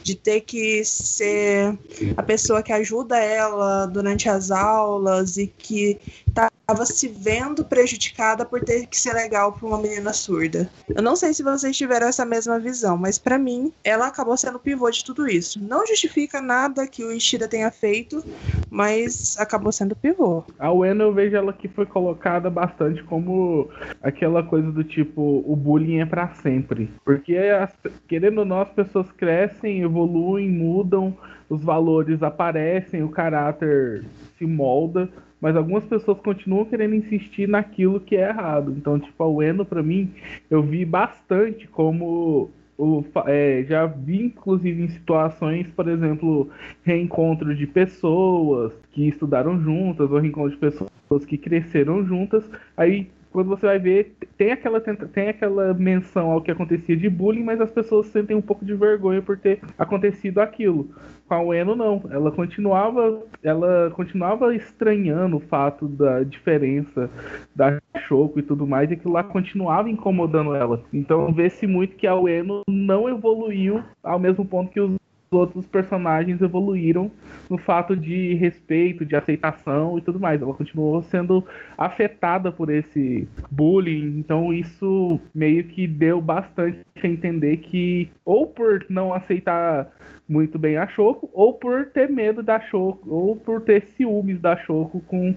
de ter que ser a pessoa que ajuda ela durante as aulas e que estava se vendo prejudicada por ter que ser legal para uma menina surda. Eu não sei se vocês tiveram essa mesma visão, mas para mim ela acabou sendo o pivô de tudo isso. Não justifica nada que o Ishida tenha feito, mas acabou sendo o pivô. A Ueno eu vejo ela que foi colocada bastante como aquela coisa do tipo o bullying é para sempre, porque as, querendo ou não as pessoas crescem, evoluem, mudam, os valores aparecem, o caráter se molda mas algumas pessoas continuam querendo insistir naquilo que é errado. Então, tipo, a Ueno, para mim, eu vi bastante como o, é, já vi, inclusive, em situações, por exemplo, reencontro de pessoas que estudaram juntas, ou reencontro de pessoas que cresceram juntas. Aí, quando você vai ver, tem aquela, tem aquela menção ao que acontecia de bullying, mas as pessoas sentem um pouco de vergonha por ter acontecido aquilo com a Ueno não. Ela continuava, ela continuava estranhando o fato da diferença da Choco e tudo mais, e aquilo lá continuava incomodando ela. Então vê-se muito que a Ueno não evoluiu ao mesmo ponto que os outros personagens evoluíram no fato de respeito, de aceitação e tudo mais. Ela continuou sendo afetada por esse bullying, então isso meio que deu bastante a entender que, ou por não aceitar muito bem a Shoko, ou por ter medo da Shoko, ou por ter ciúmes da Shoko com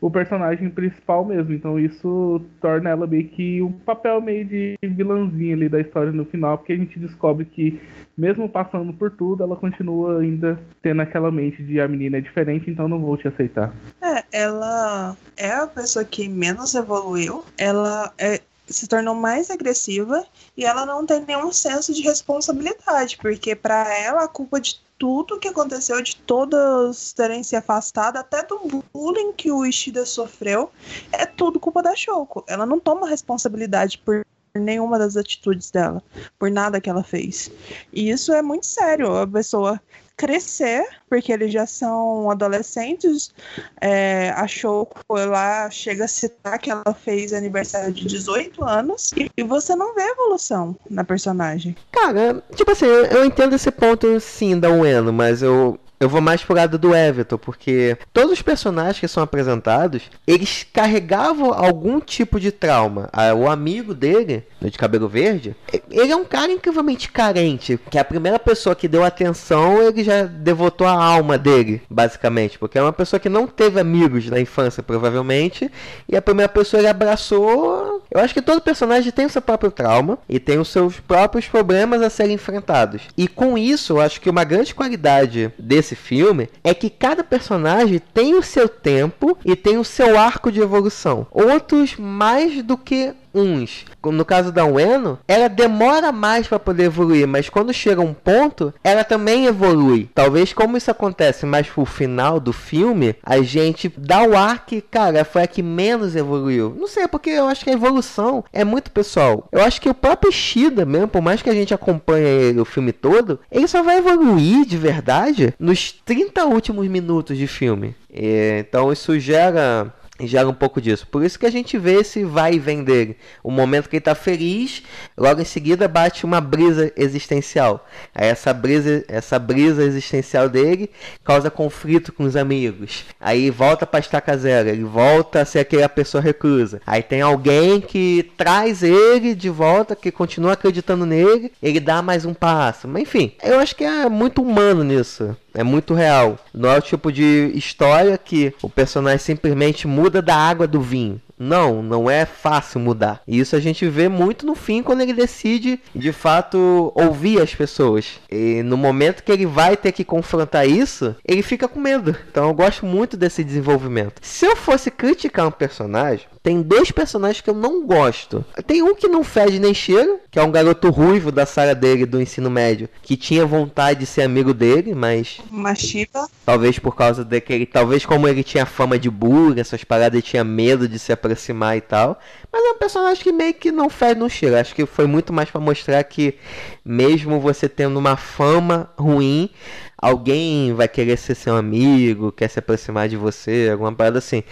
o personagem principal mesmo. Então isso torna ela meio que um papel meio de vilãzinha ali da história no final, porque a gente descobre que mesmo passando por tudo, ela continua ainda tendo aquela mente de a menina é diferente, então não vou te aceitar. É, ela é a pessoa que menos evoluiu. Ela é se tornou mais agressiva e ela não tem nenhum senso de responsabilidade, porque para ela a culpa de tudo que aconteceu, de todos terem se afastado, até do bullying que o Ishida sofreu, é tudo culpa da Shoko. Ela não toma responsabilidade por nenhuma das atitudes dela, por nada que ela fez. E isso é muito sério. A pessoa crescer, porque eles já são adolescentes. É, a Shoko lá chega a citar que ela fez aniversário de 18 anos e, você não vê evolução na personagem. Cara, tipo assim, eu entendo esse ponto sim da Ueno, mas eu eu vou mais pro lado do Everton, porque todos os personagens que são apresentados, eles carregavam algum tipo de trauma. O amigo dele, de cabelo verde, ele é um cara incrivelmente carente, que a primeira pessoa que deu atenção, ele já devotou a alma dele, basicamente, porque é uma pessoa que não teve amigos na infância, provavelmente, e a primeira pessoa ele abraçou. Eu acho que todo personagem tem o seu próprio trauma e tem os seus próprios problemas a serem enfrentados. E com isso, eu acho que uma grande qualidade desse filme é que cada personagem tem o seu tempo e tem o seu arco de evolução. Outros mais do que uns, no caso da Ueno, ela demora mais para poder evoluir, mas quando chega um ponto, ela também evolui. Talvez como isso acontece mais pro final do filme, a gente dá o ar que, cara, foi a que menos evoluiu. Não sei, porque eu acho que a evolução é muito pessoal. Eu acho que o próprio Shida mesmo, por mais que a gente acompanhe ele o filme todo, ele só vai evoluir de verdade nos 30 últimos minutos de filme. E, então isso gera gera um pouco disso. Por isso que a gente vê esse vai e vem dele. O momento que ele tá feliz, logo em seguida bate uma brisa existencial. Aí essa brisa, essa brisa existencial dele causa conflito com os amigos. Aí volta pra estaca zero, ele volta a ser aquela pessoa reclusa. Aí tem alguém que traz ele de volta, que continua acreditando nele, ele dá mais um passo. Mas enfim, eu acho que é muito humano nisso. É muito real. Não é o tipo de história que o personagem simplesmente muda da água do vinho. Não, não é fácil mudar. E isso a gente vê muito no fim quando ele decide, de fato, ouvir as pessoas. E no momento que ele vai ter que confrontar isso, ele fica com medo. Então eu gosto muito desse desenvolvimento. Se eu fosse criticar um personagem, tem dois personagens que eu não gosto. Tem um que não fede nem cheiro, que é um garoto ruivo da sala dele do ensino médio, que tinha vontade de ser amigo dele, mas. Machipa. Talvez por causa daquele. Talvez como ele tinha fama de burro, essas paradas, ele tinha medo de se aproximar e tal. Mas é um personagem que meio que não fede no cheiro. Acho que foi muito mais para mostrar que, mesmo você tendo uma fama ruim, alguém vai querer ser seu amigo, quer se aproximar de você, alguma parada assim.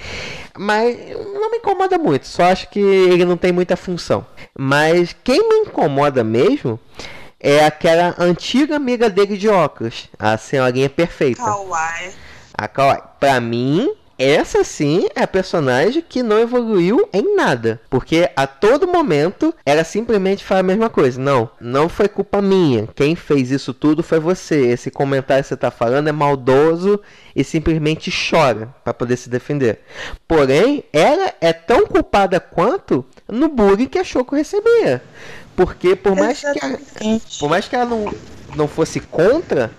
Mas incomoda muito, só acho que ele não tem muita função. Mas quem me incomoda mesmo é aquela antiga amiga dele de óculos, a senhorinha perfeita. Kawaii. A Kawaii. Pra mim, essa sim é a personagem que não evoluiu em nada. Porque a todo momento ela simplesmente fala a mesma coisa. Não, não foi culpa minha. Quem fez isso tudo foi você. Esse comentário que você tá falando é maldoso e simplesmente chora para poder se defender. Porém, ela é tão culpada quanto no bullying que a Choco recebia. Porque por mais que ela, por mais que ela não, não fosse contra,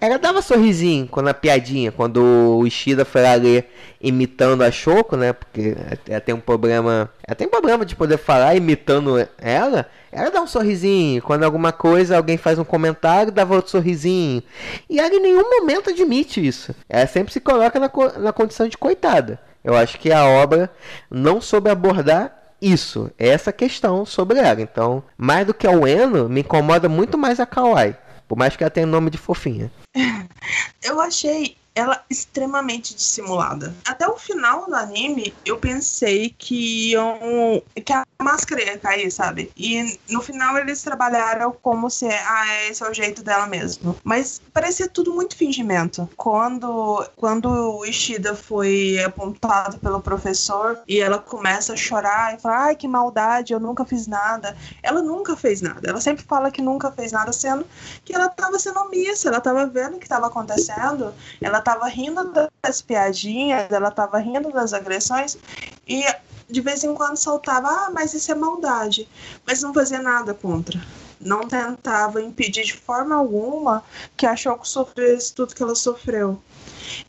ela dava sorrisinho quando a piadinha, quando o Ishida foi lá ler imitando a Shoko, né? Porque ela tem um problema. Ela tem um problema de poder falar imitando ela. Ela dá um sorrisinho. Quando alguma coisa, alguém faz um comentário, dava outro sorrisinho. E ela em nenhum momento admite isso. Ela sempre se coloca na, na condição de coitada. Eu acho que a obra não soube abordar isso, essa questão sobre ela. Então, mais do que a Ueno, me incomoda muito mais a Kawaii. Por mais que ela tenha nome de fofinha. Eu achei ela extremamente dissimulada. Até o final do anime, eu pensei que iam, que a máscara ia cair, sabe? E no final eles trabalharam como se ah, esse é o jeito dela mesmo. Mas parecia tudo muito fingimento. Quando quando o Ishida foi apontado pelo professor e ela começa a chorar e fala: "Ai, que maldade, eu nunca fiz nada". Ela nunca fez nada. Ela sempre fala que nunca fez nada, sendo que ela estava sendo omissa, ela estava vendo o que estava acontecendo. Ela tava rindo das piadinhas, ela tava rindo das agressões e de vez em quando soltava, ah, mas isso é maldade, mas não fazia nada contra. Não tentava impedir de forma alguma que a Choco sofresse tudo que ela sofreu.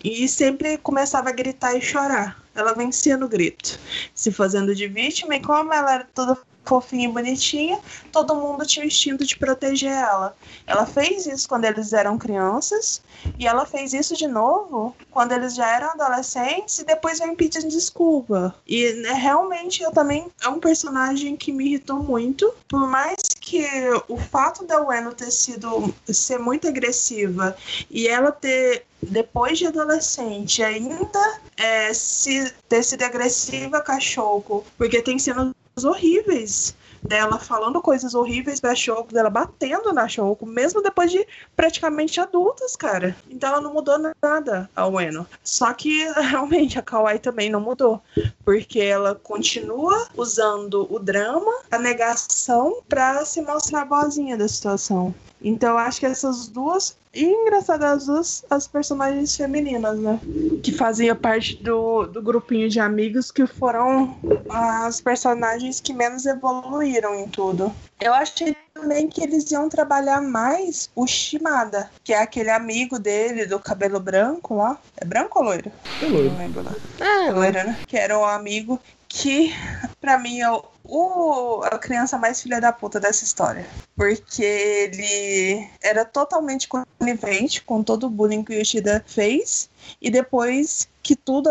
E sempre começava a gritar e chorar. Ela vencia no grito, se fazendo de vítima, e como ela era toda fofinha e bonitinha, todo mundo tinha o instinto de proteger ela. Ela fez isso quando eles eram crianças e ela fez isso de novo quando eles já eram adolescentes e depois vem pedindo desculpa. E né, realmente eu também é um personagem que me irritou muito, por mais que o fato da Ueno ter sido ser muito agressiva e ela ter depois de adolescente ainda é, se ter sido agressiva cachorro, porque tem cenas horríveis dela falando coisas horríveis pra Shoko, dela batendo na Shoko, mesmo depois de praticamente adultas, cara. Então ela não mudou nada, a Ueno. Só que realmente a Kawaii também não mudou, porque ela continua usando o drama, a negação, pra se mostrar boazinha da situação. Então eu acho que essas duas. E engraçado, as duas as personagens femininas, né? Que faziam parte do, do grupinho de amigos que foram as personagens que menos evoluíram em tudo. Eu achei também que eles iam trabalhar mais o Shimada, que é aquele amigo dele do cabelo branco lá. É branco ou loiro? É loiro. Não lembro lá. É, Loiro, né? Que era um amigo que, pra mim, é o, o- a criança mais filha da puta dessa história. Porque ele era totalmente conivente com todo o bullying que o Yoshida fez. E depois que tudo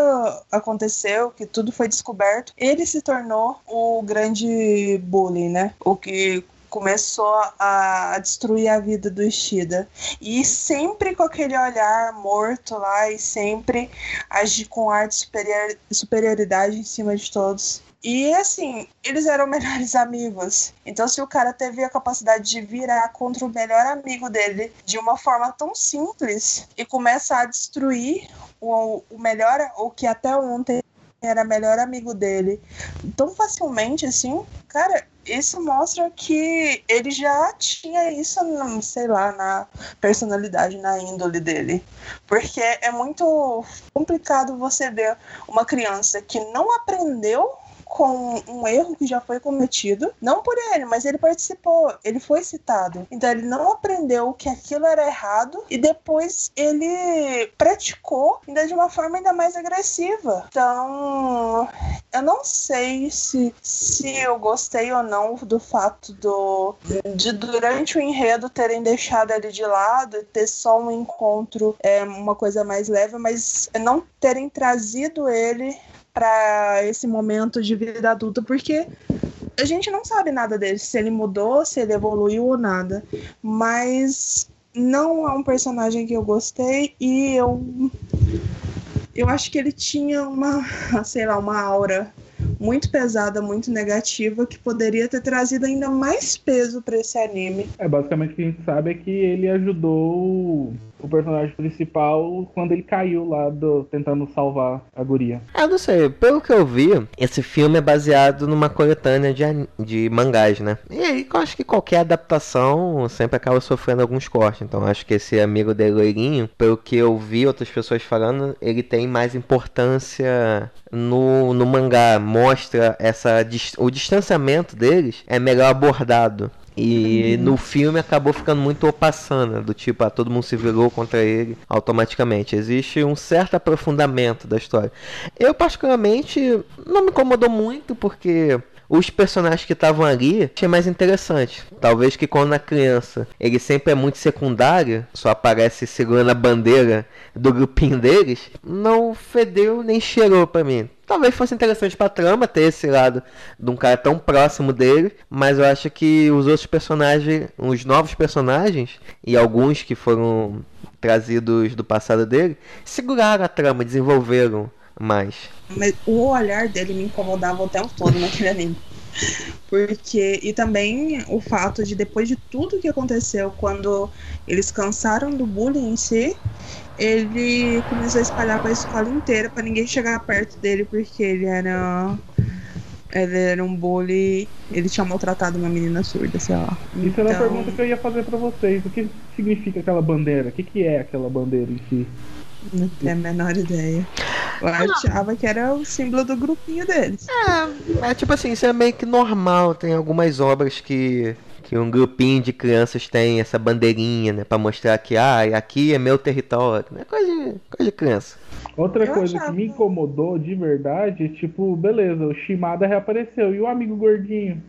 aconteceu, que tudo foi descoberto, ele se tornou o grande bullying, né? O que começou a destruir a vida do Ishida. E sempre com aquele olhar morto lá e sempre agir com ar de superior- superioridade em cima de todos. E assim, eles eram melhores amigos. Então, se o cara teve a capacidade de virar contra o melhor amigo dele de uma forma tão simples e começa a destruir o, o melhor, o que até ontem era melhor amigo dele tão facilmente assim, cara, isso mostra que ele já tinha isso, sei lá, na personalidade, na índole dele. Porque é muito complicado você ver uma criança que não aprendeu com um erro que já foi cometido, não por ele, mas ele participou, ele foi citado. Então ele não aprendeu que aquilo era errado e depois ele praticou ainda de uma forma ainda mais agressiva. Então, eu não sei se, se eu gostei ou não do fato do de durante o enredo terem deixado ele de lado e ter só um encontro, é uma coisa mais leve, mas não terem trazido ele para esse momento de vida adulta, porque a gente não sabe nada dele, se ele mudou, se ele evoluiu ou nada. Mas não é um personagem que eu gostei e eu eu acho que ele tinha uma, sei lá, uma aura muito pesada, muito negativa que poderia ter trazido ainda mais peso para esse anime. É, basicamente o que a gente sabe é que ele ajudou o, personagem principal quando ele caiu lá do, tentando salvar a guria. Eu não sei, pelo que eu vi, esse filme é baseado numa coletânea de, de mangás, né? E aí eu acho que qualquer adaptação sempre acaba sofrendo alguns cortes. Então acho que esse amigo dele, pelo que eu vi outras pessoas falando, ele tem mais importância no, no mangá. Mostra essa, o distanciamento deles é melhor abordado. E no filme acabou ficando muito opassana, do tipo, ah, todo mundo se virou contra ele automaticamente. Existe um certo aprofundamento da história. Eu, particularmente, não me incomodou muito, porque os personagens que estavam ali achei mais interessante. Talvez que quando a criança ele sempre é muito secundário, só aparece segurando a bandeira do grupinho deles, não fedeu nem cheirou pra mim. Talvez fosse interessante pra trama ter esse lado de um cara tão próximo dele, mas eu acho que os outros personagens, os novos personagens e alguns que foram trazidos do passado dele, seguraram a trama, desenvolveram mais. Mas o olhar dele me incomodava o tempo todo naquele anime. Porque. E também o fato de, depois de tudo que aconteceu, quando eles cansaram do bullying em si, ele começou a espalhar pra escola inteira pra ninguém chegar perto dele, porque ele era. Ele era um bully. Ele tinha maltratado uma menina surda, sei lá. Isso era a Então, pergunta que eu ia fazer pra vocês. O que significa aquela bandeira? O que, que é aquela bandeira em si? Não tenho a menor ideia. Eu achava que era o símbolo do grupinho deles. É tipo assim, isso é meio que normal. Tem algumas obras que, que um grupinho de crianças tem essa bandeirinha, né? Pra mostrar que, ah, aqui é meu território. É coisa de, coisa de criança. Outra Eu coisa achava. que me incomodou de verdade, tipo, beleza, o Shimada reapareceu. E o amigo gordinho?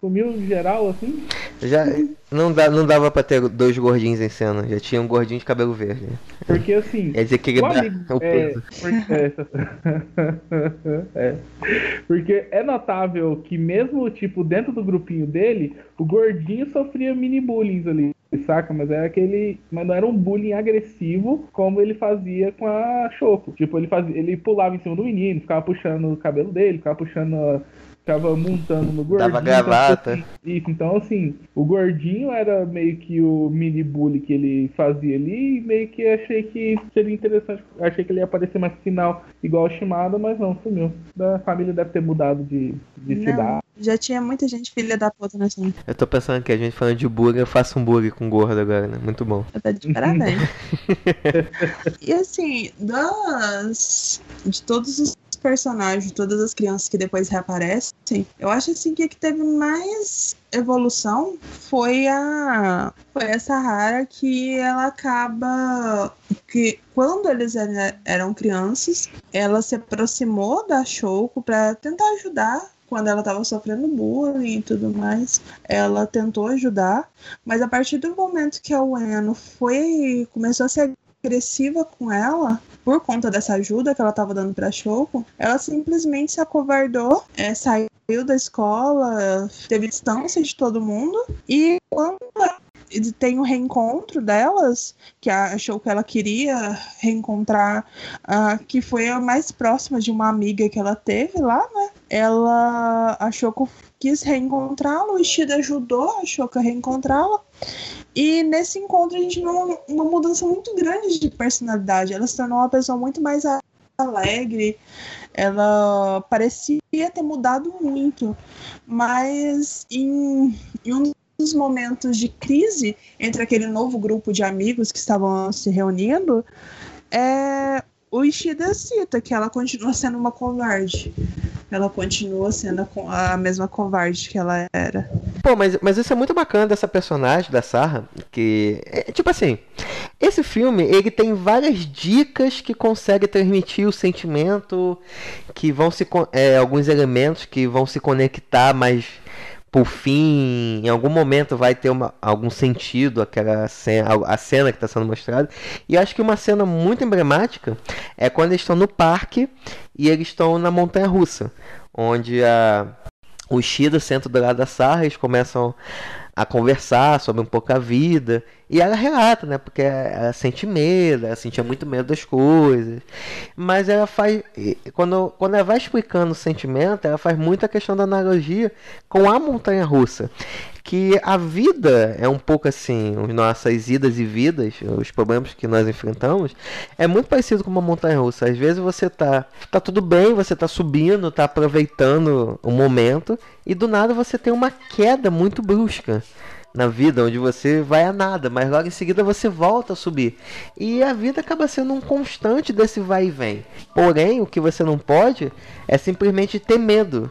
Sumiu geral, assim? Já não, dá, não dava pra ter dois gordinhos em cena. Já tinha um gordinho de cabelo verde. Porque assim. É O desequilibrar é, porque, é, é. Porque é notável que mesmo, tipo, dentro do grupinho dele, o gordinho sofria mini bullying ali, saca? Mas era aquele. Mas não era um bullying agressivo como ele fazia com a Choco. Tipo, ele fazia. Ele pulava em cima do menino, ficava puxando o cabelo dele, ficava puxando. A- Ficava montando no gordinho. Dava então, gravata. assim, isso, então assim, o gordinho era meio que o mini bully que ele fazia ali, e meio que achei que seria interessante, achei que ele ia aparecer mais final, igual o Shimada, mas não, sumiu. Da família deve ter mudado de, de Não. cidade. Já tinha muita gente filha da puta nessa. Eu tô pensando que a gente falando de burger, eu faço um burger com gordo agora, né? Muito bom. Tá de parabéns. e assim, das, de todos os personagens, todas as crianças que depois reaparecem, eu acho assim que a que teve mais evolução foi a foi essa rara que ela acaba que quando eles eram crianças, ela se aproximou da Shoko para tentar ajudar quando ela estava sofrendo bullying e tudo mais, ela tentou ajudar, mas a partir do momento que a Ueno foi começou a ser agressiva com ela por conta dessa ajuda que ela estava dando para Shoko, ela simplesmente se acovardou, é, saiu da escola, teve distância de todo mundo e quando tem o reencontro delas, que achou que ela queria reencontrar, uh, que foi a mais próxima de uma amiga que ela teve lá, né? Ela achou que quis reencontrá-la, o Ishida ajudou a Shoka a reencontrá-la. E nesse encontro a gente viu uma, uma mudança muito grande de personalidade. Ela se tornou uma pessoa muito mais alegre, ela parecia ter mudado muito, mas em, em um dos momentos de crise entre aquele novo grupo de amigos que estavam se reunindo, é, o Ishida cita que ela continua sendo uma covarde. Ela continua sendo a mesma covarde que ela era. Pô, mas, mas isso é muito bacana dessa personagem, da Sarah, que... É, tipo assim, esse filme, ele tem várias dicas que consegue transmitir o sentimento, que vão se... É, alguns elementos que vão se conectar mais por fim, em algum momento vai ter uma, algum sentido aquela cena, a cena que está sendo mostrada. E acho que uma cena muito emblemática é quando eles estão no parque e eles estão na montanha russa, onde a, o Shida senta do lado da Sarah, eles começam a conversar sobre um pouco a vida. E ela relata, né? Porque ela sente medo, ela sentia muito medo das coisas. Mas ela faz. Quando, quando ela vai explicando o sentimento, ela faz muita questão da analogia com a montanha russa. Que a vida é um pouco assim, as nossas idas e vidas, os problemas que nós enfrentamos, é muito parecido com uma montanha russa. Às vezes você tá, tá tudo bem, você tá subindo, tá aproveitando o momento, e do nada você tem uma queda muito brusca na vida, onde você vai a nada, mas logo em seguida você volta a subir. E a vida acaba sendo um constante desse vai e vem. Porém, o que você não pode é simplesmente ter medo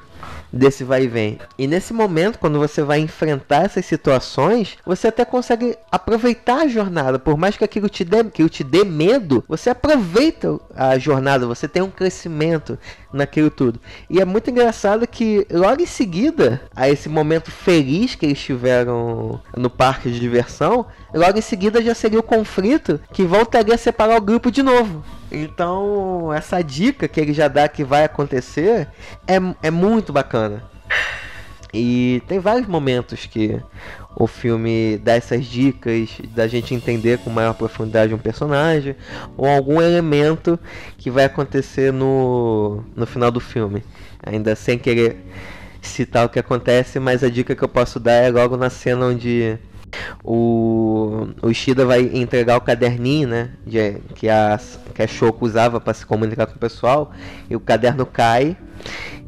desse vai e vem. E nesse momento, quando você vai enfrentar essas situações, você até consegue aproveitar a jornada. Por mais que aquilo te dê, que te dê medo, você aproveita a jornada, você tem um crescimento naquilo tudo. E é muito engraçado que logo em seguida a esse momento feliz que eles tiveram no parque de diversão, logo em seguida já seria o conflito que voltaria a separar o grupo de novo. Então, essa dica que ele já dá que vai acontecer é, é muito bacana. E tem vários momentos que o filme dá essas dicas da gente entender com maior profundidade um personagem ou algum elemento que vai acontecer no, no final do filme. Ainda sem querer citar o que acontece, mas a dica que eu posso dar é logo na cena onde o, o Ishida vai entregar o caderninho, né? De, que, a, que a Shoko usava para se comunicar com o pessoal. E o caderno cai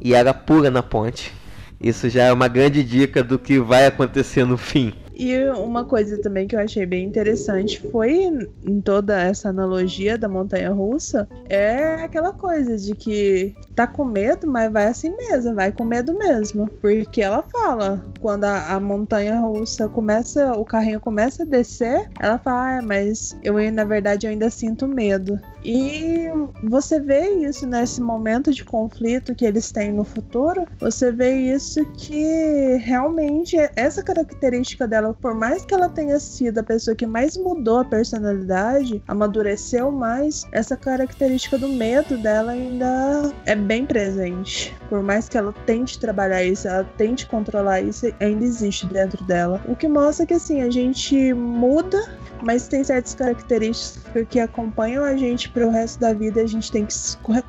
e ela pula na ponte. Isso já é uma grande dica do que vai acontecer no fim. E uma coisa também que eu achei bem interessante foi em toda essa analogia da montanha russa é aquela coisa de que tá com medo, mas vai assim mesmo, vai com medo mesmo. Porque ela fala, quando a, a montanha russa começa, o carrinho começa a descer, ela fala, ah, mas eu na verdade eu ainda sinto medo. E você vê isso nesse momento de conflito que eles têm no futuro, você vê isso que realmente essa característica dela por mais que ela tenha sido a pessoa que mais mudou a personalidade, amadureceu mais, essa característica do medo dela ainda é bem presente. Por mais que ela tente trabalhar isso, ela tente controlar isso, ainda existe dentro dela. O que mostra que assim, a gente muda mas tem certas características que acompanham a gente para o resto da vida. A gente tem que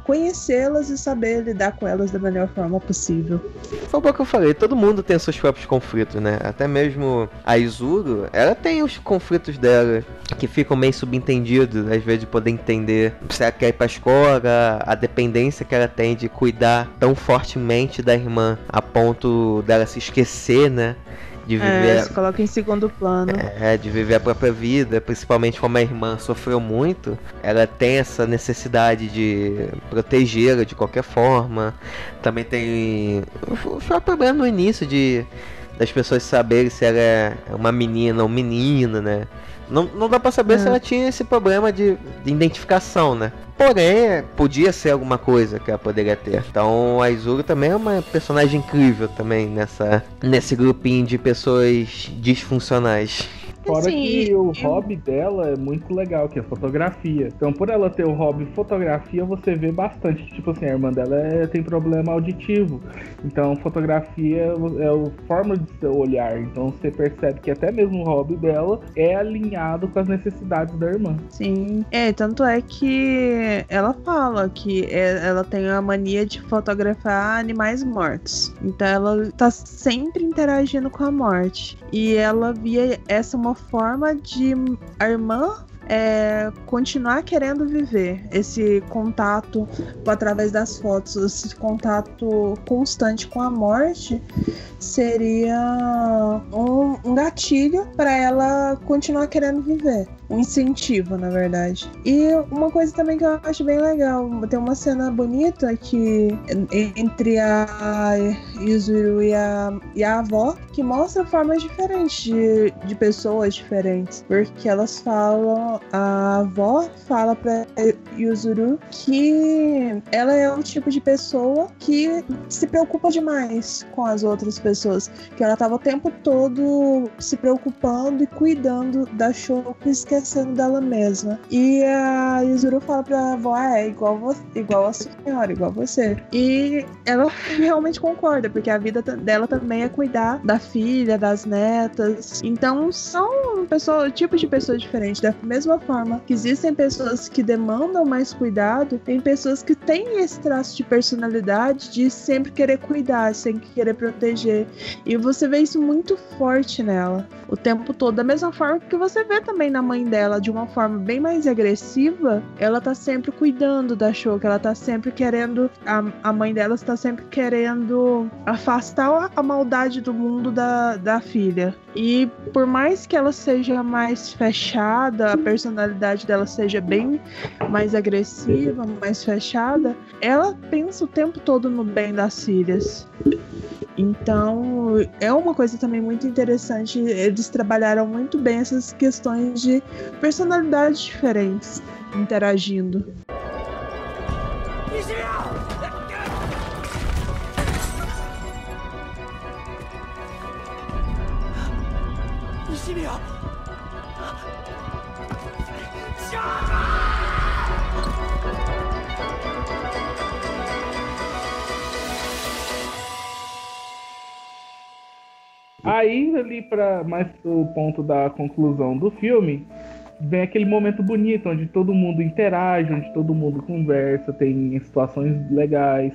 conhecê-las e saber lidar com elas da melhor forma possível. Foi o que eu falei, todo mundo tem seus próprios conflitos, né? Até mesmo a Izuru, ela tem os conflitos dela que ficam meio subentendidos, às vezes de poder entender se ela quer ir pra escola, a dependência que ela tem de cuidar tão fortemente da irmã a ponto dela se esquecer, né? de viver. É, se coloca em segundo plano. É, de viver a própria vida, principalmente como a irmã sofreu muito, ela tem essa necessidade de protegê-la de qualquer forma. Também tem o próprio problema no início de das pessoas saberem se ela é uma menina ou um menino, né? Não, não dá pra saber É. se ela tinha esse problema de, de identificação, né? Porém, podia ser alguma coisa que ela poderia ter. Então a Izuru também é uma personagem incrível também nessa, nesse grupinho de pessoas disfuncionais. Fora Assim, que o eu- hobby dela é muito legal, que é fotografia. Então, por ela ter o hobby fotografia, você vê bastante. Tipo assim, a irmã dela é- tem problema auditivo. Então, fotografia é a forma de seu olhar. Então, você percebe que até mesmo o hobby dela é alinhado com as necessidades da irmã. Sim. É, tanto é que ela fala que é- ela tem a mania de fotografar animais mortos. Então ela tá sempre interagindo com a morte. E ela via essa uma forma de a irmã é, continuar querendo viver esse contato através das fotos, esse contato constante com a morte seria um, um gatilho para ela continuar querendo viver. Um incentivo, na verdade. E uma coisa também que eu acho bem legal, tem uma cena bonita que entre a Yuzuru e a, e a avó, que mostra formas diferentes de, de pessoas diferentes. Porque elas falam, a avó fala pra Yuzuru que ela é o tipo de pessoa que se preocupa demais com as outras pessoas. Que ela tava o tempo todo se preocupando e cuidando da Shoko e esquecendo dela mesma. E a Yuzuru fala pra avó, ah, é igual, igual a senhora, igual você. E ela realmente concorda, porque a vida dela também é cuidar da filha, das netas. Então são pessoas, tipos de pessoas diferentes. Da mesma forma que existem pessoas que demandam mais cuidado, tem pessoas que têm esse traço de personalidade de sempre querer cuidar, sempre querer proteger. E você vê isso muito forte nela o tempo todo. Da mesma forma que você vê também na mãe dela, de uma forma bem mais agressiva, ela tá sempre cuidando da Shoka, ela tá sempre querendo. A, a mãe dela está sempre querendo afastar a, a maldade do mundo da, da filha. E por mais que ela seja mais fechada, a personalidade dela seja bem mais agressiva, mais fechada, ela pensa o tempo todo no bem das filhas. Então, é uma coisa também muito interessante. Eles trabalharam muito bem essas questões de personalidades diferentes interagindo. Aí, ali para mais o ponto da conclusão do filme, vem aquele momento bonito onde todo mundo interage, onde todo mundo conversa, tem situações legais.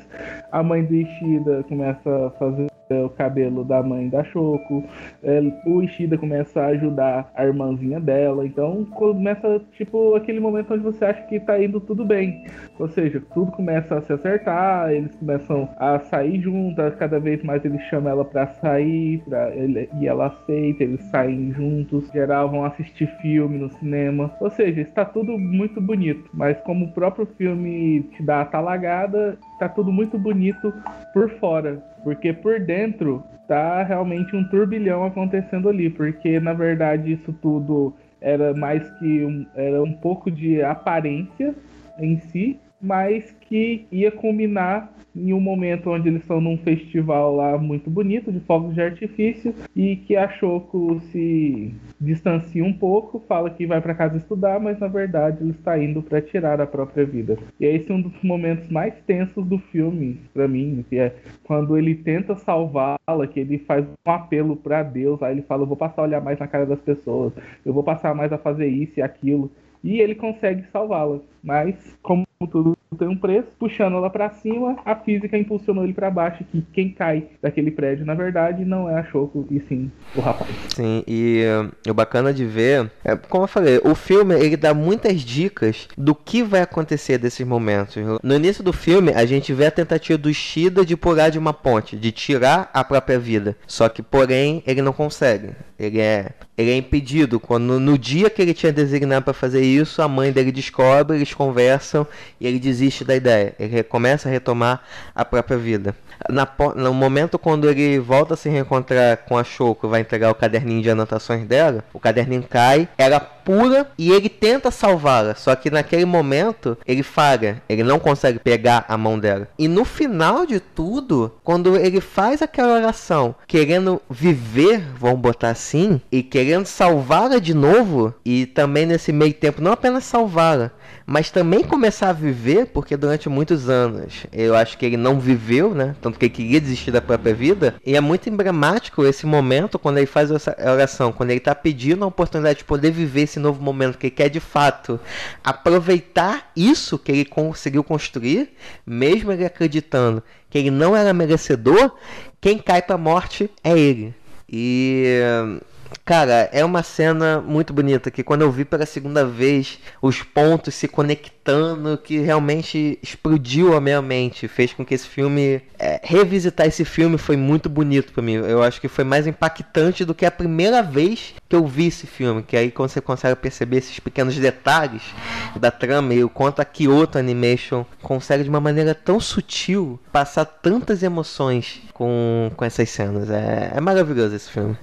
A mãe do Ishida começa a fazer o cabelo da mãe da Shoko. é, o Ishida começa a ajudar a irmãzinha dela. Então começa, tipo, aquele momento onde você acha que tá indo tudo bem. Ou seja, tudo começa a se acertar, eles começam a sair juntas, cada vez mais ele chama ela pra sair, pra ele, e ela aceita, eles saem juntos, geral vão assistir filme no cinema. Ou seja, está tudo muito bonito, mas como o próprio filme te dá a talagada, tá tudo muito bonito por fora, porque por dentro tá realmente um turbilhão acontecendo ali, porque na verdade isso tudo era mais que um, era um pouco de aparência em si, mas que ia culminar em um momento onde eles estão num festival lá muito bonito de fogos de artifício e que a Shoko se distancia um pouco, fala que vai para casa estudar, mas na verdade ele está indo para tirar a própria vida. E esse é um dos momentos mais tensos do filme para mim, que é quando ele tenta salvá-la, que ele faz um apelo para Deus, aí ele fala: "Eu vou passar a olhar mais na cara das pessoas, eu vou passar mais a fazer isso e aquilo". E ele consegue salvá-la, mas como tudo tem um preço, puxando ela para cima, a física impulsionou ele para baixo, que quem cai daquele prédio, na verdade, não é a Choco, e sim o rapaz. Sim, e uh, o bacana de ver, é, como eu falei, o filme ele dá muitas dicas do que vai acontecer desses momentos. No início do filme, a gente vê a tentativa do Shida de pular de uma ponte, de tirar a própria vida. Só que, porém, ele não consegue. Ele é, ele é impedido. Quando no dia que ele tinha designado para fazer isso, a mãe dele descobre, eles conversam e ele desiste da ideia. Ele começa a retomar a própria vida. Na, no momento quando ele volta a se reencontrar com a Shoko, vai entregar o caderninho de anotações dela, o caderninho cai, ela pula e ele tenta salvá-la. Só que naquele momento ele falha, ele não consegue pegar a mão dela. E no final de tudo, quando ele faz aquela oração, querendo viver, vamos botar assim, e querendo salvá-la de novo, e também nesse meio tempo não apenas salvá-la, mas também começar a viver, porque durante muitos anos eu acho que ele não viveu, né? Tanto que ele queria desistir da própria vida. E é muito emblemático esse momento quando ele faz essa oração, quando ele está pedindo a oportunidade de poder viver esse novo momento, que ele quer de fato aproveitar isso que ele conseguiu construir, mesmo ele acreditando que ele não era merecedor, quem cai para a morte é ele. E Cara, é uma cena muito bonita que quando eu vi pela segunda vez os pontos se conectando, que realmente explodiu a minha mente, fez com que esse filme é, revisitar esse filme foi muito bonito para mim. Eu acho que foi mais impactante do que a primeira vez que eu vi esse filme, que aí quando você consegue perceber esses pequenos detalhes da trama e o quanto a Kyoto Animation consegue de uma maneira tão sutil passar tantas emoções com, com essas cenas. É, é maravilhoso esse filme.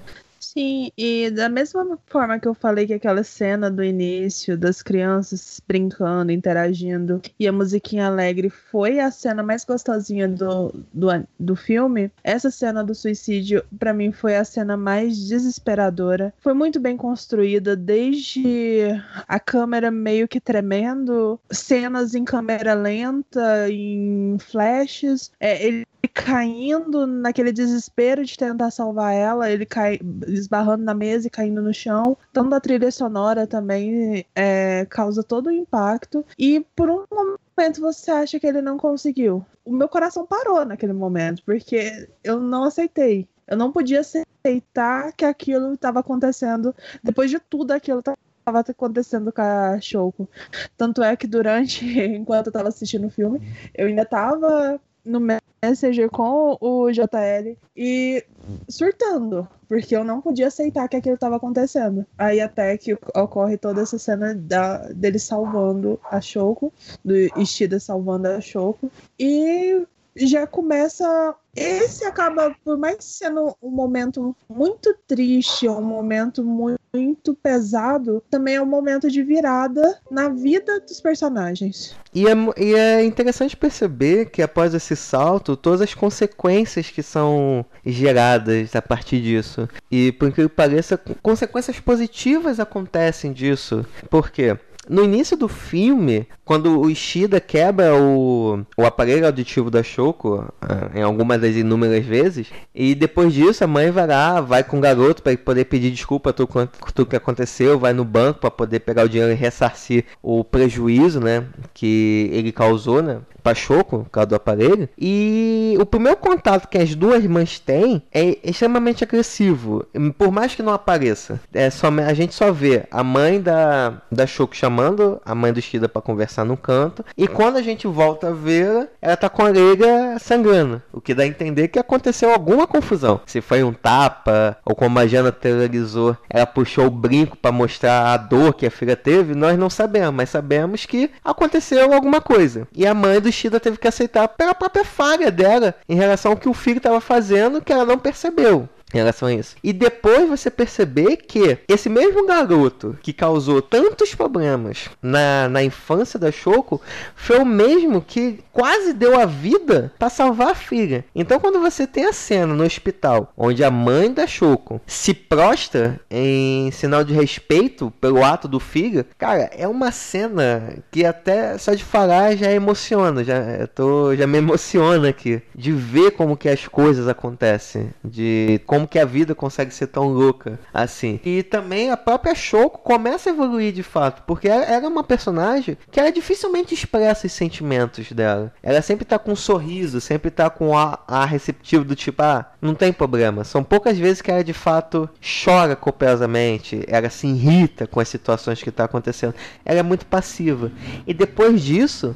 Sim, e da mesma forma que eu falei que aquela cena do início das crianças brincando, interagindo e a musiquinha alegre foi a cena mais gostosinha do, do, do filme, essa cena do suicídio para mim foi a cena mais desesperadora. Foi muito bem construída, desde a câmera meio que tremendo, cenas em câmera lenta, em flashes, é, ele caindo naquele desespero de tentar salvar ela, ele cai esbarrando na mesa e caindo no chão. Tanto a trilha sonora também é, causa todo o impacto. E por um momento você acha que ele não conseguiu. O meu coração parou naquele momento, porque eu não aceitei. Eu não podia aceitar que aquilo estava acontecendo depois de tudo aquilo estava acontecendo com a Shoko. Tanto é que durante, enquanto eu estava assistindo o filme, eu ainda estava no Messenger com o JL e surtando, porque eu não podia aceitar que aquilo estava acontecendo. Aí até que ocorre toda essa cena da, dele salvando a Shoko, do Ishida salvando a Shoko, e já começa. Esse acaba, por mais sendo um momento muito triste, um momento muito pesado, também é um momento de virada na vida dos personagens. E é, e é interessante perceber que após esse salto, todas as consequências que são geradas a partir disso. E por que pareça, consequências positivas acontecem disso. Por quê? No início do filme, quando o Ishida quebra o, o aparelho auditivo da Shoko, ah, em algumas das inúmeras vezes, e depois disso a mãe vai lá, vai com o garoto para poder pedir desculpa por tudo que aconteceu, vai no banco para poder pegar o dinheiro e ressarcir o prejuízo, né, que ele causou, né, Pachoco, por causa do aparelho. E o primeiro contato que as duas mães têm é extremamente agressivo. Por mais que não apareça. É só, a gente só vê a mãe da, da Choco chamando a mãe do Shida para conversar no canto. E quando a gente volta a vê-la, ela tá com a orelha sangrando. O que dá a entender que aconteceu alguma confusão. Se foi um tapa, ou como a Jana teorizou, ela puxou o brinco para mostrar a dor que a filha teve, nós não sabemos. Mas sabemos que aconteceu alguma coisa. E a mãe do Ishida teve que aceitar pela própria falha dela em relação ao que o filho estava fazendo que ela não percebeu em relação a isso. E depois você perceber que esse mesmo garoto que causou tantos problemas na, na infância da Shoko foi o mesmo que quase deu a vida para salvar a filha. Então quando você tem a cena no hospital onde a mãe da Shoko se prostra em sinal de respeito pelo ato do filho, cara, é uma cena que até só de falar já emociona, já eu tô já me emociona aqui de ver como que as coisas acontecem, de como como que a vida consegue ser tão louca assim. E também a própria Shoko começa a evoluir de fato, porque ela era uma personagem que ela dificilmente expressa os sentimentos dela. Ela sempre tá com um sorriso, sempre tá com a, a receptivo do tipo, ah, não tem problema. São poucas vezes que ela de fato chora copiosamente, ela se irrita com as situações que tá acontecendo. Ela é muito passiva. E depois disso,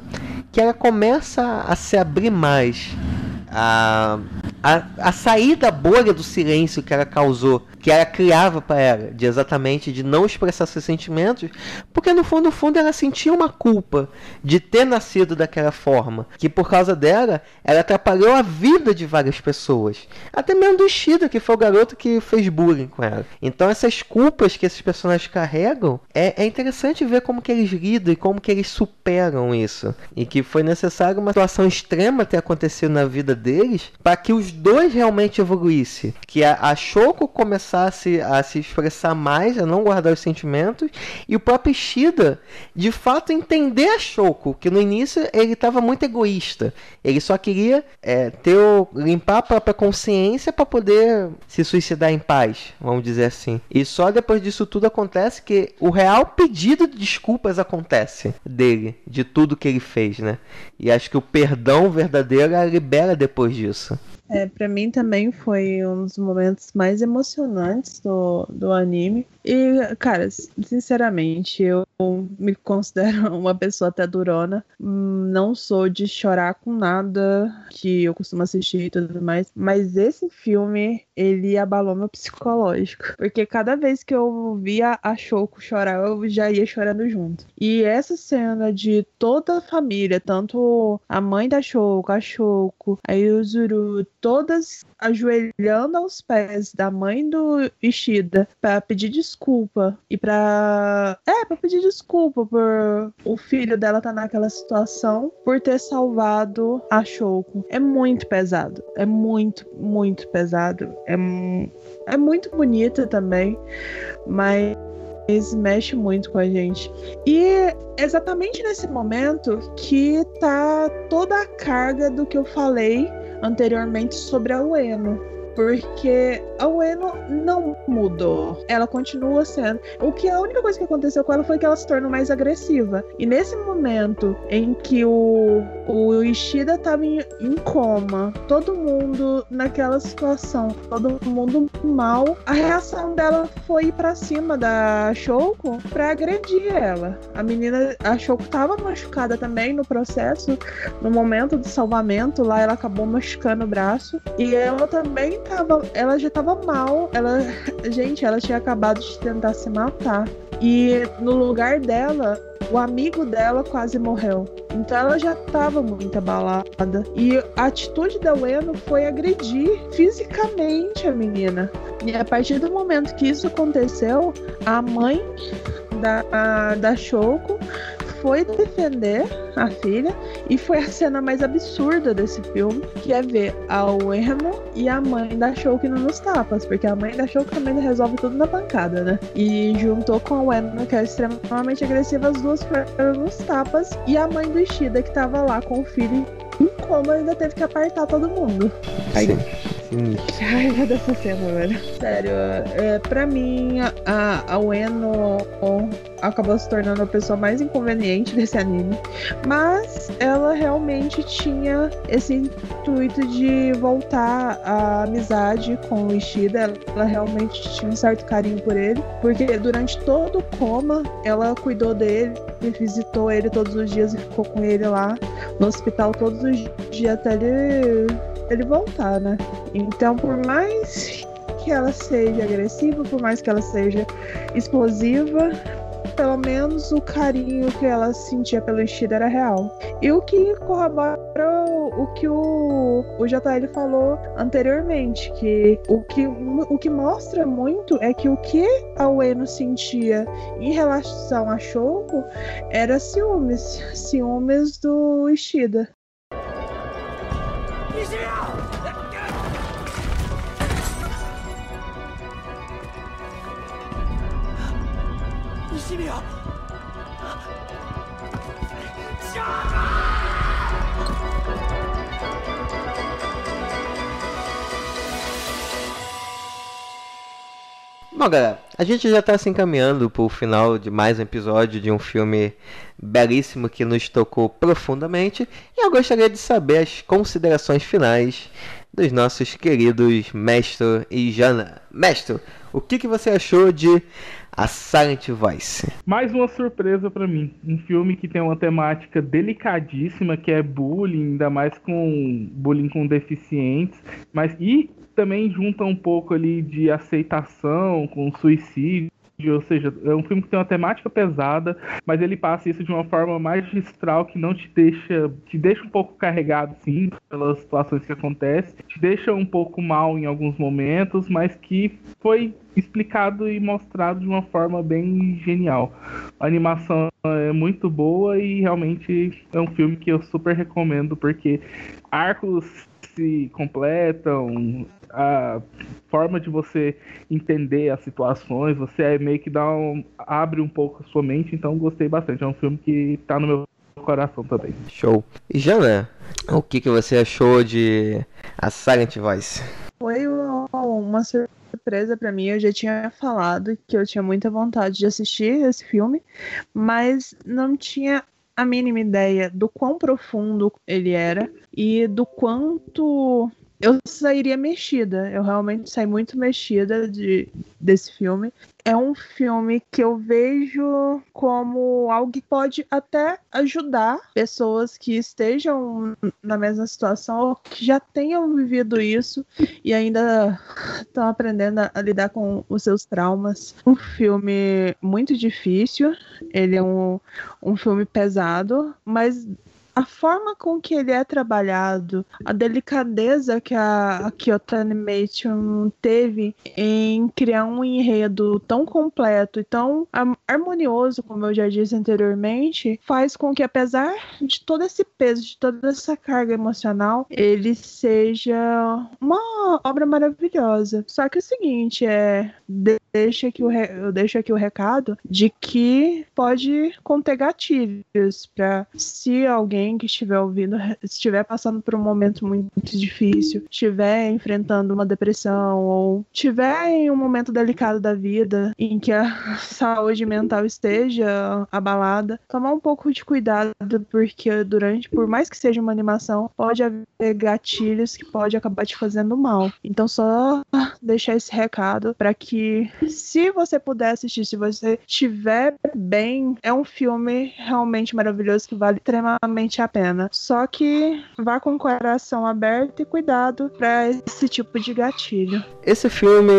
que ela começa a se abrir mais a, a, a sair da bolha do silêncio que ela causou, que ela criava para ela, de exatamente de não expressar seus sentimentos, porque no fundo, no fundo ela sentia uma culpa de ter nascido daquela forma, que por causa dela, ela atrapalhou a vida de várias pessoas, até mesmo do Ishida, que foi o garoto que fez bullying com ela. Então essas culpas que esses personagens carregam, é, é interessante ver como que eles lidam e como que eles superam isso, e que foi necessário uma situação extrema ter acontecido na vida deles para que os dois realmente evoluíssem. Que a, a Shoko começasse a se expressar mais, a não guardar os sentimentos, e o próprio Ishida de fato entender a Shoko, que no início ele estava muito egoísta. Ele só queria é, ter o, limpar a própria consciência para poder se suicidar em paz, vamos dizer assim. E só depois disso tudo acontece que o real pedido de desculpas acontece dele, de tudo que ele fez, né? E acho que o perdão verdadeiro a libera depois disso. É, para mim também foi um dos momentos mais emocionantes do, do anime. E, cara, sinceramente, eu me considero uma pessoa até durona. Não sou de chorar com nada que eu costumo assistir e tudo mais. Mas esse filme, ele abalou meu psicológico. Porque cada vez que eu via a Shoko chorar, eu já ia chorando junto. E essa cena de toda a família, tanto a mãe da Shoko, a Shoko, a Yuzuru, todas ajoelhando aos pés da mãe do Ishida para pedir desculpa e para é, para pedir desculpa por o filho dela tá naquela situação por ter salvado a Shoko. É muito pesado, é muito, muito pesado. É, é muito bonita também, mas mexe muito com a gente. E é exatamente nesse momento que tá toda a carga do que eu falei anteriormente sobre a Ueno porque a Ueno não mudou. Ela continua sendo. O que a única coisa que aconteceu com ela foi que ela se tornou mais agressiva. E nesse momento em que o, o Ishida estava em, em coma, todo mundo naquela situação, todo mundo mal, a reação dela foi ir pra cima da Shoko pra agredir ela. A menina, a Shoko tava machucada também no processo, no momento do salvamento lá, ela acabou machucando o braço. E ela também tava, ela já tava mal. Ela, gente, ela tinha acabado de tentar se matar. E no lugar dela, o amigo dela quase morreu. Então ela já estava muito abalada. E a atitude da Ueno foi agredir fisicamente a menina. E a partir do momento que isso aconteceu, a mãe da, a, da Shoko foi defender a filha e foi a cena mais absurda desse filme, que é ver a Ueno e a mãe da Shouki nos tapas, porque a mãe da também resolve tudo na pancada, né? E juntou com a Ueno, que é extremamente agressiva, as duas foram nos tapas, e a mãe do Ishida, que tava lá com o filho em coma, ainda teve que apartar todo mundo. Aí, que raiva dessa cena, velho. Sério, é, pra mim, a, a Ueno acabou se tornando a pessoa mais inconveniente desse anime. Mas ela realmente tinha esse intuito de voltar à amizade com o Ishida. Ela realmente tinha um certo carinho por ele. Porque durante todo o coma, ela cuidou dele, visitou ele todos os dias e ficou com ele lá no hospital todos os dias até ele ele voltar, né? Então, por mais que ela seja agressiva, por mais que ela seja explosiva, pelo menos o carinho que ela sentia pelo Ishida era real. E o que corrobora o que o, o JL falou anteriormente, que o, que o que mostra muito é que o que a Ueno sentia em relação a Shoko era ciúmes, ciúmes do Ishida. Bom, galera, a gente já está se encaminhando para o final de mais um episódio de um filme belíssimo que nos tocou profundamente. E eu gostaria de saber as considerações finais dos nossos queridos Mestre e Jana. Mestre, o que, que você achou de A Silent Voice? Mais uma surpresa para mim. Um filme que tem uma temática delicadíssima, que é bullying, ainda mais com bullying com deficientes, mas e também junta um pouco ali de aceitação com suicídio. Ou seja, é um filme que tem uma temática pesada, mas ele passa isso de uma forma magistral que não te deixa. te deixa um pouco carregado, sim, pelas situações que acontecem, te deixa um pouco mal em alguns momentos, mas que foi explicado e mostrado de uma forma bem genial. A animação é muito boa e realmente é um filme que eu super recomendo, porque arcos se completam, a forma de você entender as situações, você é meio que dá um, abre um pouco a sua mente, então gostei bastante. É um filme que tá no meu coração também. Show. E Jana, o que, que você achou de A Silent Voice? Foi uma surpresa para mim. Eu já tinha falado que eu tinha muita vontade de assistir esse filme, mas não tinha a mínima ideia do quão profundo ele era e do quanto eu sairia mexida. Eu realmente saí muito mexida de, desse filme. É um filme que eu vejo como algo que pode até ajudar pessoas que estejam na mesma situação ou que já tenham vivido isso e ainda estão aprendendo a lidar com os seus traumas. Um filme muito difícil, ele é um, um filme pesado, mas a forma com que ele é trabalhado, a delicadeza que a, a Kyoto Animation teve em criar um enredo tão completo e tão harmonioso, como eu já disse anteriormente, faz com que, apesar de todo esse peso, de toda essa carga emocional, ele seja uma obra maravilhosa. Só que é o seguinte, é deixa aqui o, eu deixo aqui o recado de que pode conter gatilhos para se alguém alguém que estiver ouvindo estiver passando por um momento muito difícil, estiver enfrentando uma depressão ou estiver em um momento delicado da vida em que a saúde mental esteja abalada, tomar um pouco de cuidado porque durante, por mais que seja uma animação, pode haver gatilhos que pode acabar te fazendo mal. Então só deixar esse recado para que se você puder assistir, se você estiver bem, é um filme realmente maravilhoso que vale extremamente a pena. Só que vá com o coração aberto e cuidado para esse tipo de gatilho. Esse filme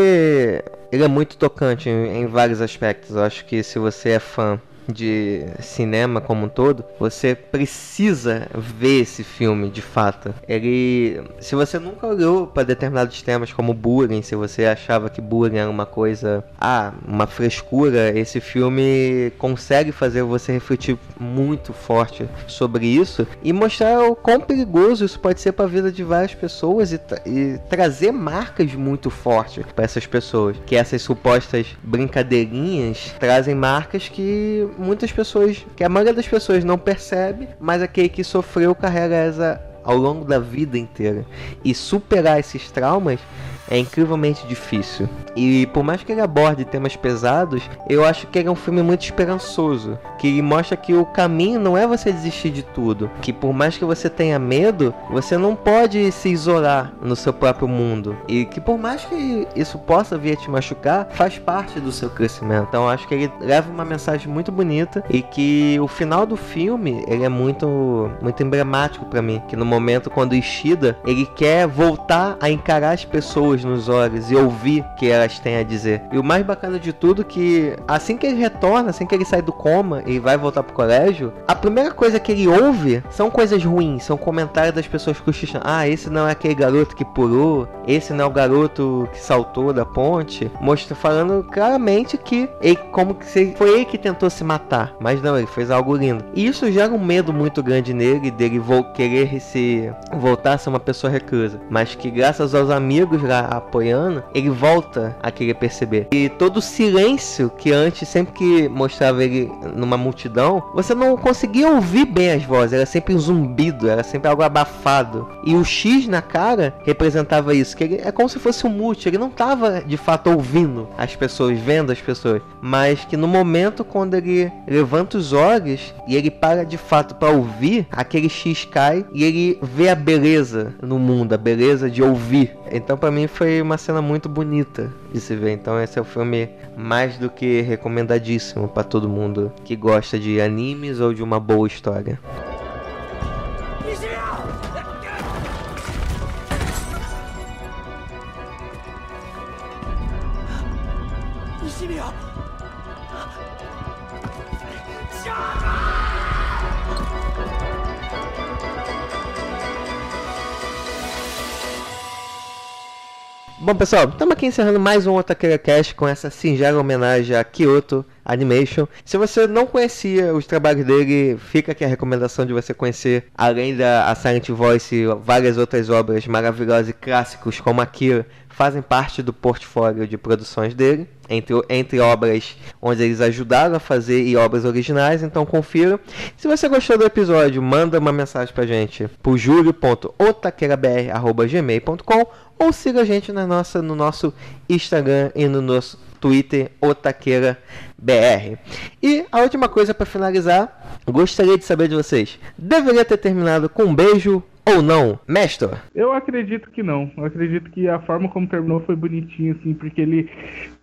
ele é muito tocante em, em vários aspectos. Eu acho que se você é fã de cinema como um todo, você precisa ver esse filme de fato. Ele, se você nunca olhou para determinados temas como bullying, se você achava que bullying era uma coisa, ah, uma frescura, esse filme consegue fazer você refletir muito forte sobre isso e mostrar o quão perigoso isso pode ser para a vida de várias pessoas e, e trazer marcas muito fortes para essas pessoas. Que essas supostas brincadeirinhas trazem marcas que muitas pessoas, que a maioria das pessoas não percebe, mas aquele que sofreu carrega essa ao longo da vida inteira. E superar esses traumas é incrivelmente difícil. E por mais que ele aborde temas pesados, eu acho que ele é um filme muito esperançoso, que mostra que o caminho não é você desistir de tudo, que por mais que você tenha medo, você não pode se isolar no seu próprio mundo e que por mais que isso possa vir a te machucar, faz parte do seu crescimento. Então acho que ele leva uma mensagem muito bonita e que o final do filme ele é muito muito emblemático para mim, que no momento quando Ishida ele quer voltar a encarar as pessoas nos olhos e ouvir que elas têm a dizer. E o mais bacana de tudo que assim que ele retorna, assim que ele sai do coma e vai voltar pro colégio, a primeira coisa que ele ouve são coisas ruins, são comentários das pessoas cochichando. Ah, esse não é aquele garoto que pulou, esse não é o garoto que saltou da ponte. Mostra falando claramente que ele como que se, foi ele que tentou se matar, mas não, ele fez algo lindo. E isso gera um medo muito grande nele dele vo querer se voltar a ser uma pessoa reclusa, mas que graças aos amigos lá apoiando, ele volta a querer perceber. E todo o silêncio que antes, sempre que mostrava ele numa multidão, você não conseguia ouvir bem as vozes, era sempre um zumbido, era sempre algo abafado. E o X na cara representava isso, que ele é como se fosse um mute, ele não estava de fato ouvindo as pessoas, vendo as pessoas, mas que no momento quando ele levanta os olhos e ele para de fato para ouvir, aquele X cai e ele vê a beleza no mundo, a beleza de ouvir. Então para mim foi uma cena muito bonita de se ver. Então esse é o filme mais do que recomendadíssimo para todo mundo que gosta de animes ou de uma boa história. Bom, pessoal, estamos aqui encerrando mais um Otakeira Cast com essa singela homenagem a Kyoto Animation. Se você não conhecia os trabalhos dele, fica aqui a recomendação de você conhecer, além da Silent Voice, várias outras obras maravilhosas e clássicos como Akira, fazem parte do portfólio de produções dele, entre, entre obras onde eles ajudaram a fazer e obras originais, então confira. Se você gostou do episódio, manda uma mensagem pra gente por julio.otaqueirabr.gmail.com ou siga a gente na nossa, no nosso Instagram e no nosso Twitter, Otaqueira BR. E a última coisa para finalizar, gostaria de saber de vocês: deveria ter terminado com um beijo ou não, mestre? Eu acredito que não. Eu acredito que a forma como terminou foi bonitinho, assim, porque ele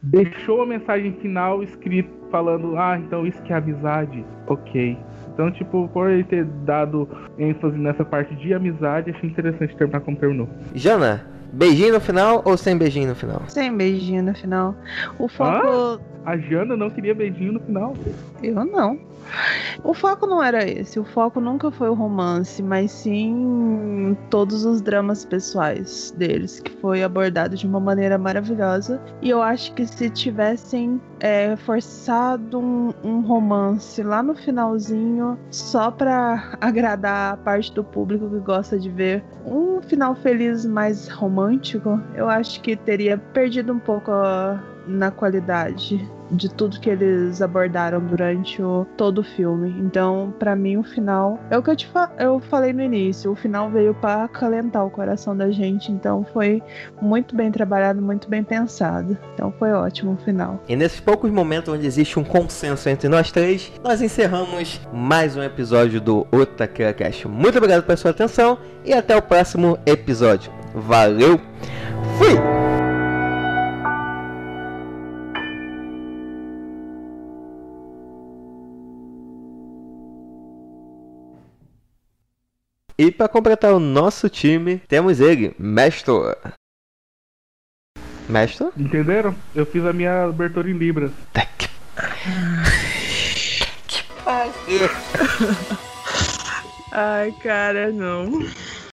deixou a mensagem final escrita falando: ah, então isso que é amizade, ok. Então, tipo, por ele ter dado ênfase nessa parte de amizade, achei interessante terminar como terminou. Jana, beijinho no final ou sem beijinho no final? Sem beijinho no final. O foco. Ah? A Jana não queria beijinho no final. Eu não. O foco não era esse. O foco nunca foi o romance, mas sim todos os dramas pessoais deles, que foi abordado de uma maneira maravilhosa. E eu acho que se tivessem é, forçado um, um, romance lá no finalzinho, só pra agradar a parte do público que gosta de ver um final feliz mais romântico, eu acho que teria perdido um pouco a na qualidade de tudo que eles abordaram durante o, todo o filme. Então, para mim, o final é o que eu, te fa eu falei no início. O final veio para acalentar o coração da gente. Então, foi muito bem trabalhado, muito bem pensado. Então, foi ótimo o final. E nesses poucos momentos onde existe um consenso entre nós três, nós encerramos mais um episódio do Otakira Cast. Muito obrigado pela sua atenção e até o próximo episódio. Valeu, fui! E para completar o nosso time, temos ele, Mestor. Mestor? Entenderam? Eu fiz a minha abertura em Libras. Tá que... Ai, cara, não.